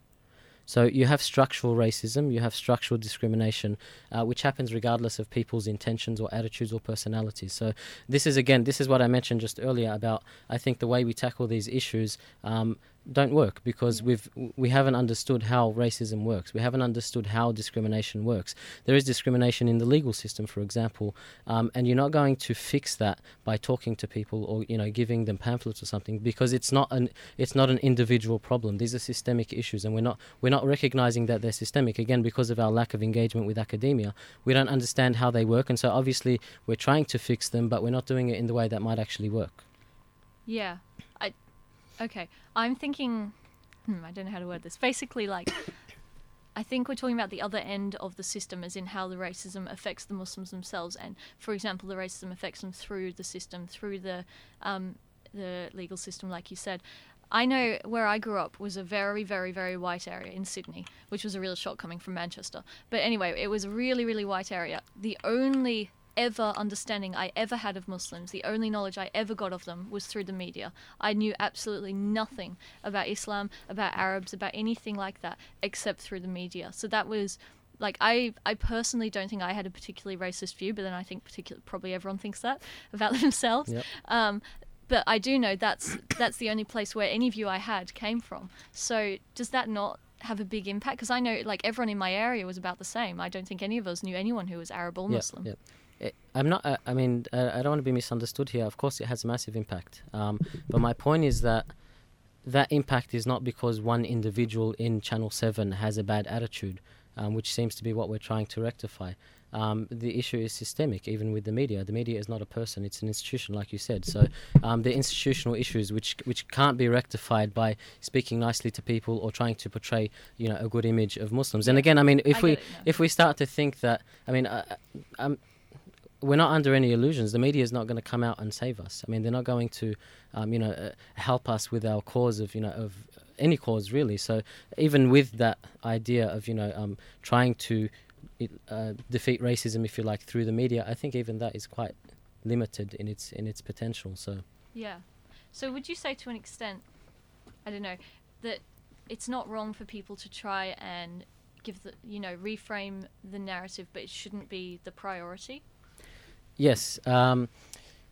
So you have structural racism, you have structural discrimination, uh, which happens regardless of people's intentions or attitudes or personalities. So this is again, this is what I mentioned just earlier about. I think the way we tackle these issues um, don't work because we've we haven't understood how racism works. We haven't understood how discrimination works. There is discrimination in the legal system, for example, um, and you're not going to fix that by talking to people or you know giving them pamphlets or something because it's not an it's not an individual problem. These are systemic issues, and we're not we're not recognizing that they're systemic again because of our lack of engagement with academia. We don't understand how they work, and so obviously we're trying to fix them, but we're not doing it in the way that might actually work. Yeah, okay. I'm thinking. Hmm, I don't know how to word this. Basically, like. I think we're talking about the other end of the system, as in how the racism affects the Muslims themselves, and for example, the racism affects them through the system, through the um, the legal system, like you said. I know where I grew up was a very, very, very white area in Sydney, which was a real shock coming from Manchester. But anyway, it was a really, really white area. The only ever understanding I ever had of Muslims, the only knowledge I ever got of them was through the media. I knew absolutely nothing about Islam, about Arabs, about anything like that, except through the media. So that was like I, I personally don't think I had a particularly racist view, but then I think particular probably everyone thinks that about themselves. Yep. Um, but I do know that's that's the only place where any view I had came from. So does that not have a big impact? Because I know like everyone in my area was about the same. I don't think any of us knew anyone who was Arab or Muslim. yeah. It- I'm not. Uh, I mean, uh, I don't want to be misunderstood here. Of course, it has a massive impact. Um, but my point is that that impact is not because one individual in Channel Seven has a bad attitude, um, which seems to be what we're trying to rectify. Um, the issue is systemic, even with the media. The media is not a person; it's an institution, like you said. So, um, the institutional issues, which which can't be rectified by speaking nicely to people or trying to portray, you know, a good image of Muslims. And again, I mean, if I we it if we start to think that, I mean, uh, um, we're not under any illusions. The media is not going to come out and save us. I mean, they're not going to, um, you know, uh, help us with our cause of, you know, of any cause really. So even with that idea of, you know, um, trying to uh, defeat racism, if you like, through the media, I think even that is quite limited in its in its potential. So Yeah. So would you say to an extent, I don't know, that it's not wrong for people to try and give the, you know, reframe the narrative, but it shouldn't be the priority? Yes, um,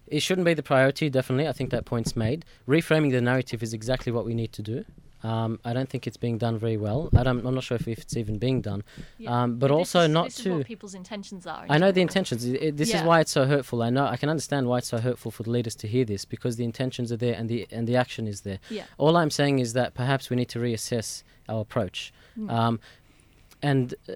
it shouldn't be the priority. Definitely, I think that point's made. Reframing the narrative is exactly what we need to do. Um, I don't think it's being done very well. I don't, I'm not sure if, if it's even being done. Yeah. Um, but this also is, not to- what people's intentions are. in I know the intentions. It, it- this is why it's so hurtful. I know. I can understand why it's so hurtful for the leaders to hear this because the intentions are there and the and the action is there. Yeah. All I'm saying is that perhaps we need to reassess our approach. Mm. Um, and uh,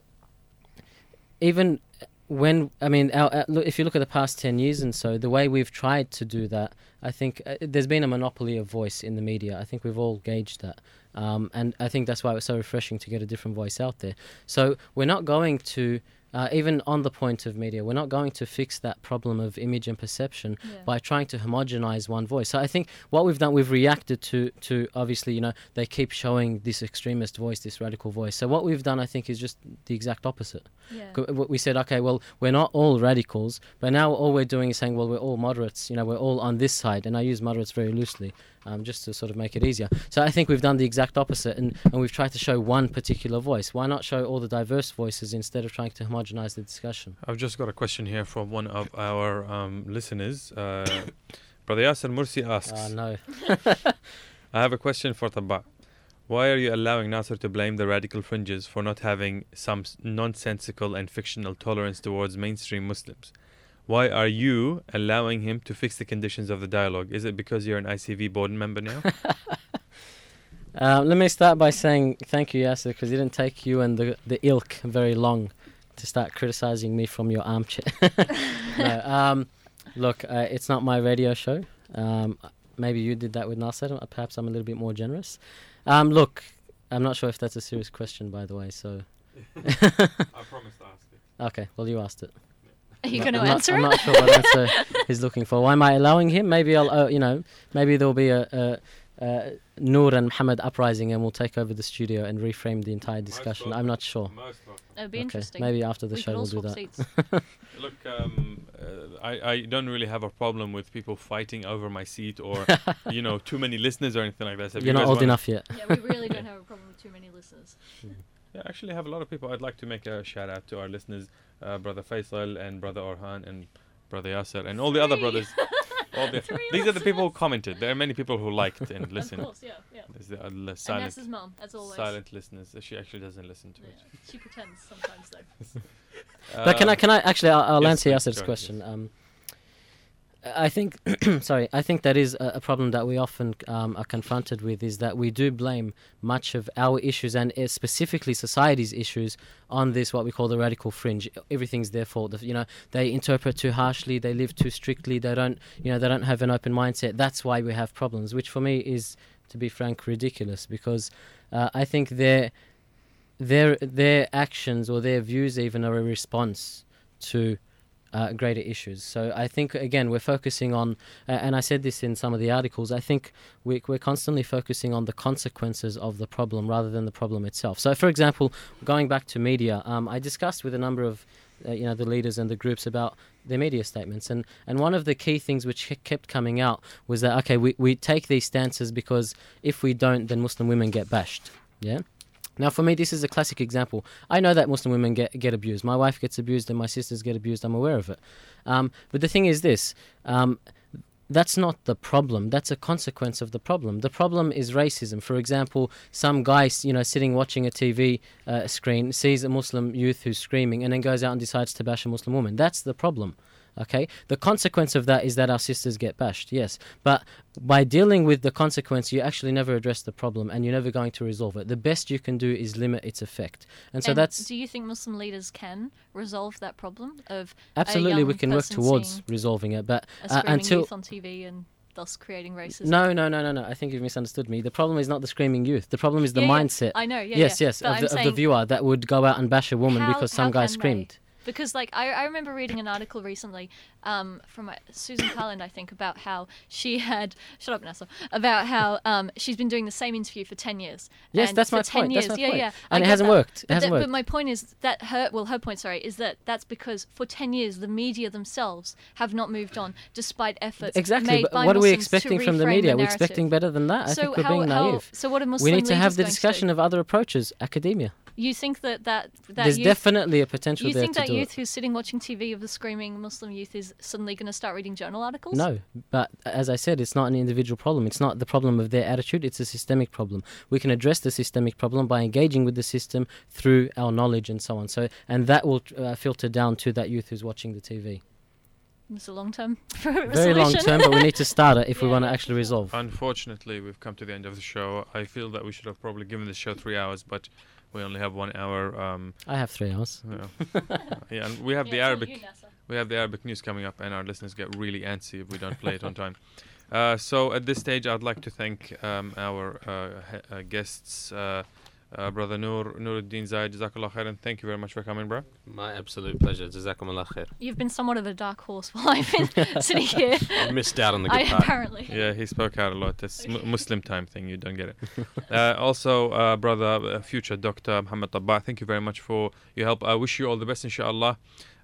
even when I mean, our, if you look at the past ten years and so, the way we've tried to do that, I think uh, there's been a monopoly of voice in the media. I think we've all gauged that, um, and I think that's why it was so refreshing to get a different voice out there. So we're not going to. Uh, even on the point of media, we're not going to fix that problem of image and perception Yeah. by trying to homogenize one voice. So I think what we've done, we've reacted to to obviously, you know, they keep showing this extremist voice, this radical voice. So what we've done, I think, is just the exact opposite. Yeah. We said, okay, well, we're not all radicals, but now all we're doing is saying, well, we're all moderates. You know, we're all on this side, and I use moderates very loosely, um, just to sort of make it easier. So I think we've done the exact opposite, and, and we've tried to show one particular voice. Why not show all the diverse voices instead of trying to homogenize the discussion? I've just got a question here from one of our um, listeners. Uh, Brother Yasser Mursi asks, Uh, no. I have a question for Tabbaa. Why are you allowing Nasser to blame the radical fringes for not having some nonsensical and fictional tolerance towards mainstream Muslims? Why are you allowing him to fix the conditions of the dialogue? Is it because you're an ICV board member now? Um, let me start by saying thank you, Yasser, because it didn't take you and the, the ilk very long to start criticizing me from your armchair. no, um, look, uh, it's not my radio show. Um, maybe you did that with Nasser. uh, Perhaps I'm a little bit more generous. Um, look, I'm not sure if that's a serious question, by the way. So, I promised to ask it. okay, well, you asked it. Are you going to I'm not- answer I'm not sure what answer he's looking for. Why am I allowing him? Maybe I'll, uh, you know, maybe there'll be a, a, a Noor and Muhammad uprising, and we'll take over the studio and reframe the entire discussion. I'm not sure. It'd be okay, interesting. maybe after the we show could all we'll do that. seats. Look, um, uh, I, I don't really have a problem with people fighting over my seat or, you know, too many listeners or anything like that. So if you You're not guys old enough yet. yeah, we really don't have a problem with too many listeners. Yeah, actually, I have a lot of people. I'd like to make a shout out to our listeners, uh, Brother Faisal and Brother Orhan and Brother Yasser and all the other Three. brothers. All the, Three these are the people who commented. There are many people who liked and Of listened. course, yeah, yeah. There's the uh, li- And silent, Nasser's mum, as always. silent listeners. She actually doesn't listen to Yeah, it. she pretends sometimes though. but can I? Can I actually? I'll, I'll yes, answer Yasser's go ahead, question. Um, I think, sorry, I think that is a, problem that we often um, are confronted with is that we do blame much of our issues and uh, specifically society's issues on this what we call the radical fringe. Everything's their fault. You know, they interpret too harshly, they live too strictly, they don't, you know, they don't have an open mindset. That's why we have problems, which for me is, to be frank, ridiculous because uh, I think their their their actions or their views even are a response to uh, greater issues. So I think again we're focusing on, uh, and I said this in some of the articles. I think we, we're constantly focusing on the consequences of the problem rather than the problem itself. So, for example, going back to media, um, I discussed with a number of uh, you know the leaders and the groups about their media statements, and and one of the key things which kept coming out was that okay, we we take these stances because if we don't, then Muslim women get bashed. Yeah. Now, for me, this is a classic example. I know that Muslim women get, get abused. My wife gets abused and my sisters get abused. I'm aware of it. Um, but the thing is this um, that's not the problem. That's a consequence of the problem. The problem is racism. For example, some guy, you know, sitting watching a TV uh, screen sees a Muslim youth who's screaming and then goes out and decides to bash a Muslim woman. That's the problem. Okay. The consequence of that is that our sisters get bashed. Yes, but by dealing with the consequence, you actually never address the problem, and you're never going to resolve it. The best you can do is limit its effect, and so and that's Do you think Muslim leaders can resolve that problem of absolutely we can work towards resolving it. But uh, screaming until youth on TV and thus creating racism? no, no, no, no, no. I think you've misunderstood me. The problem is not the screaming youth. The problem is the Yeah, yeah. mindset. I know. Yeah. yes, yeah. yes, of the, of the viewer that would go out and bash a woman how- because some guy can they- screamed. Because like I, I remember reading an article recently um, from uh, Susan Carland I think about how she had shut up Nessa about how um, she's been doing the same interview for ten years. Yes, And that's my 10 point. Years, That's my yeah, point. yeah. I And it hasn't that. worked. It But, hasn't that- worked. but my point is that her well her point sorry is that that's because for ten years the media themselves have not moved on despite efforts Exactly. made But what are we expecting from the media? We're narrative. expecting better than that. I so think we're how, being how- naive. so what are Muslim We need to have the going to discussion of other approaches, academia. You think that that that There's youth, definitely a potential you there think to that do youth it. who's sitting watching TV of the screaming Muslim youth is suddenly going to start reading journal articles? No, but as I said, it's not an individual problem. It's not the problem of their attitude. It's a systemic problem. We can address the systemic problem by engaging with the system through our knowledge and so on. So, and that will uh, filter down to that youth who's watching the TV. It's a long term. Very long term, but we need to start it if we want to actually resolve. Unfortunately, we've come to the end of the show. I feel that we should have probably given the show three hours, but we only have one hour. Um, I have three hours. yeah. yeah, and we have the Arabic. We have the Arabic news coming up, and our listeners get really antsy if we don't play it on time. Uh, so at this stage, I'd like to thank um, our uh, he- uh, guests, uh, brother Noor Nouruddin Zaid. Jazakallah khairan. Thank you very much for coming, bro. My absolute pleasure. Jazakumullah khair. You've been somewhat of a dark horse while I've been sitting here. I missed out on the good I part. apparently. Yeah, he spoke out a lot. This mu- Muslim time thing, you don't get it. uh, also, uh, brother, uh, future Doctor Mohammad Tabbaa, thank you very much for your help. I wish you all the best, inshallah.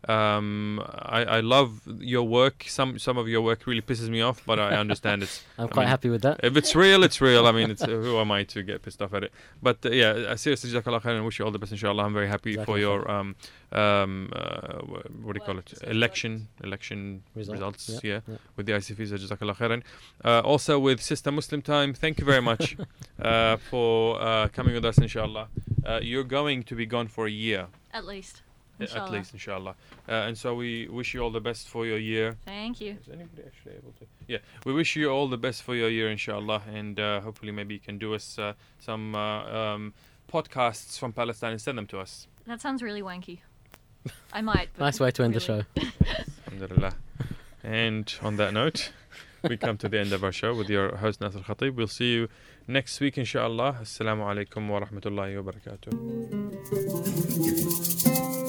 Um, I, I love your work. Some some of your work really pisses me off, but I understand it's. I'm I quite mean, happy with that. If it's real, it's real. I mean, it's, uh, who am I to get pissed off at it? But uh, yeah, uh, seriously, Jazakallah khair and wish you all the best, inshallah. I'm very happy for your um um uh, what do you call it? Election election Result, results. yeah, yeah yeah. with the ICV's. Jazakallah khairan. Uh, also with Sister Muslim Time, thank you very much uh, for uh, coming with us, inshallah. Uh, you're going to be gone for a year, At least. Uh, at least, inshallah. Uh, and so we wish you all the best for your year. Thank you. Is anybody actually able to? Yeah, we wish you all the best for your year, inshallah, and uh, hopefully maybe you can do us uh, some uh, um, podcasts from Palestine and send them to us. That sounds really wanky. I might. Nice way to end the show. Alhamdulillah. And on that note, we come to the end of our show with your host Nasr Khatib. We'll see you next week, inshallah. Assalamu alaikum wa rahmatullahi wa barakatuh.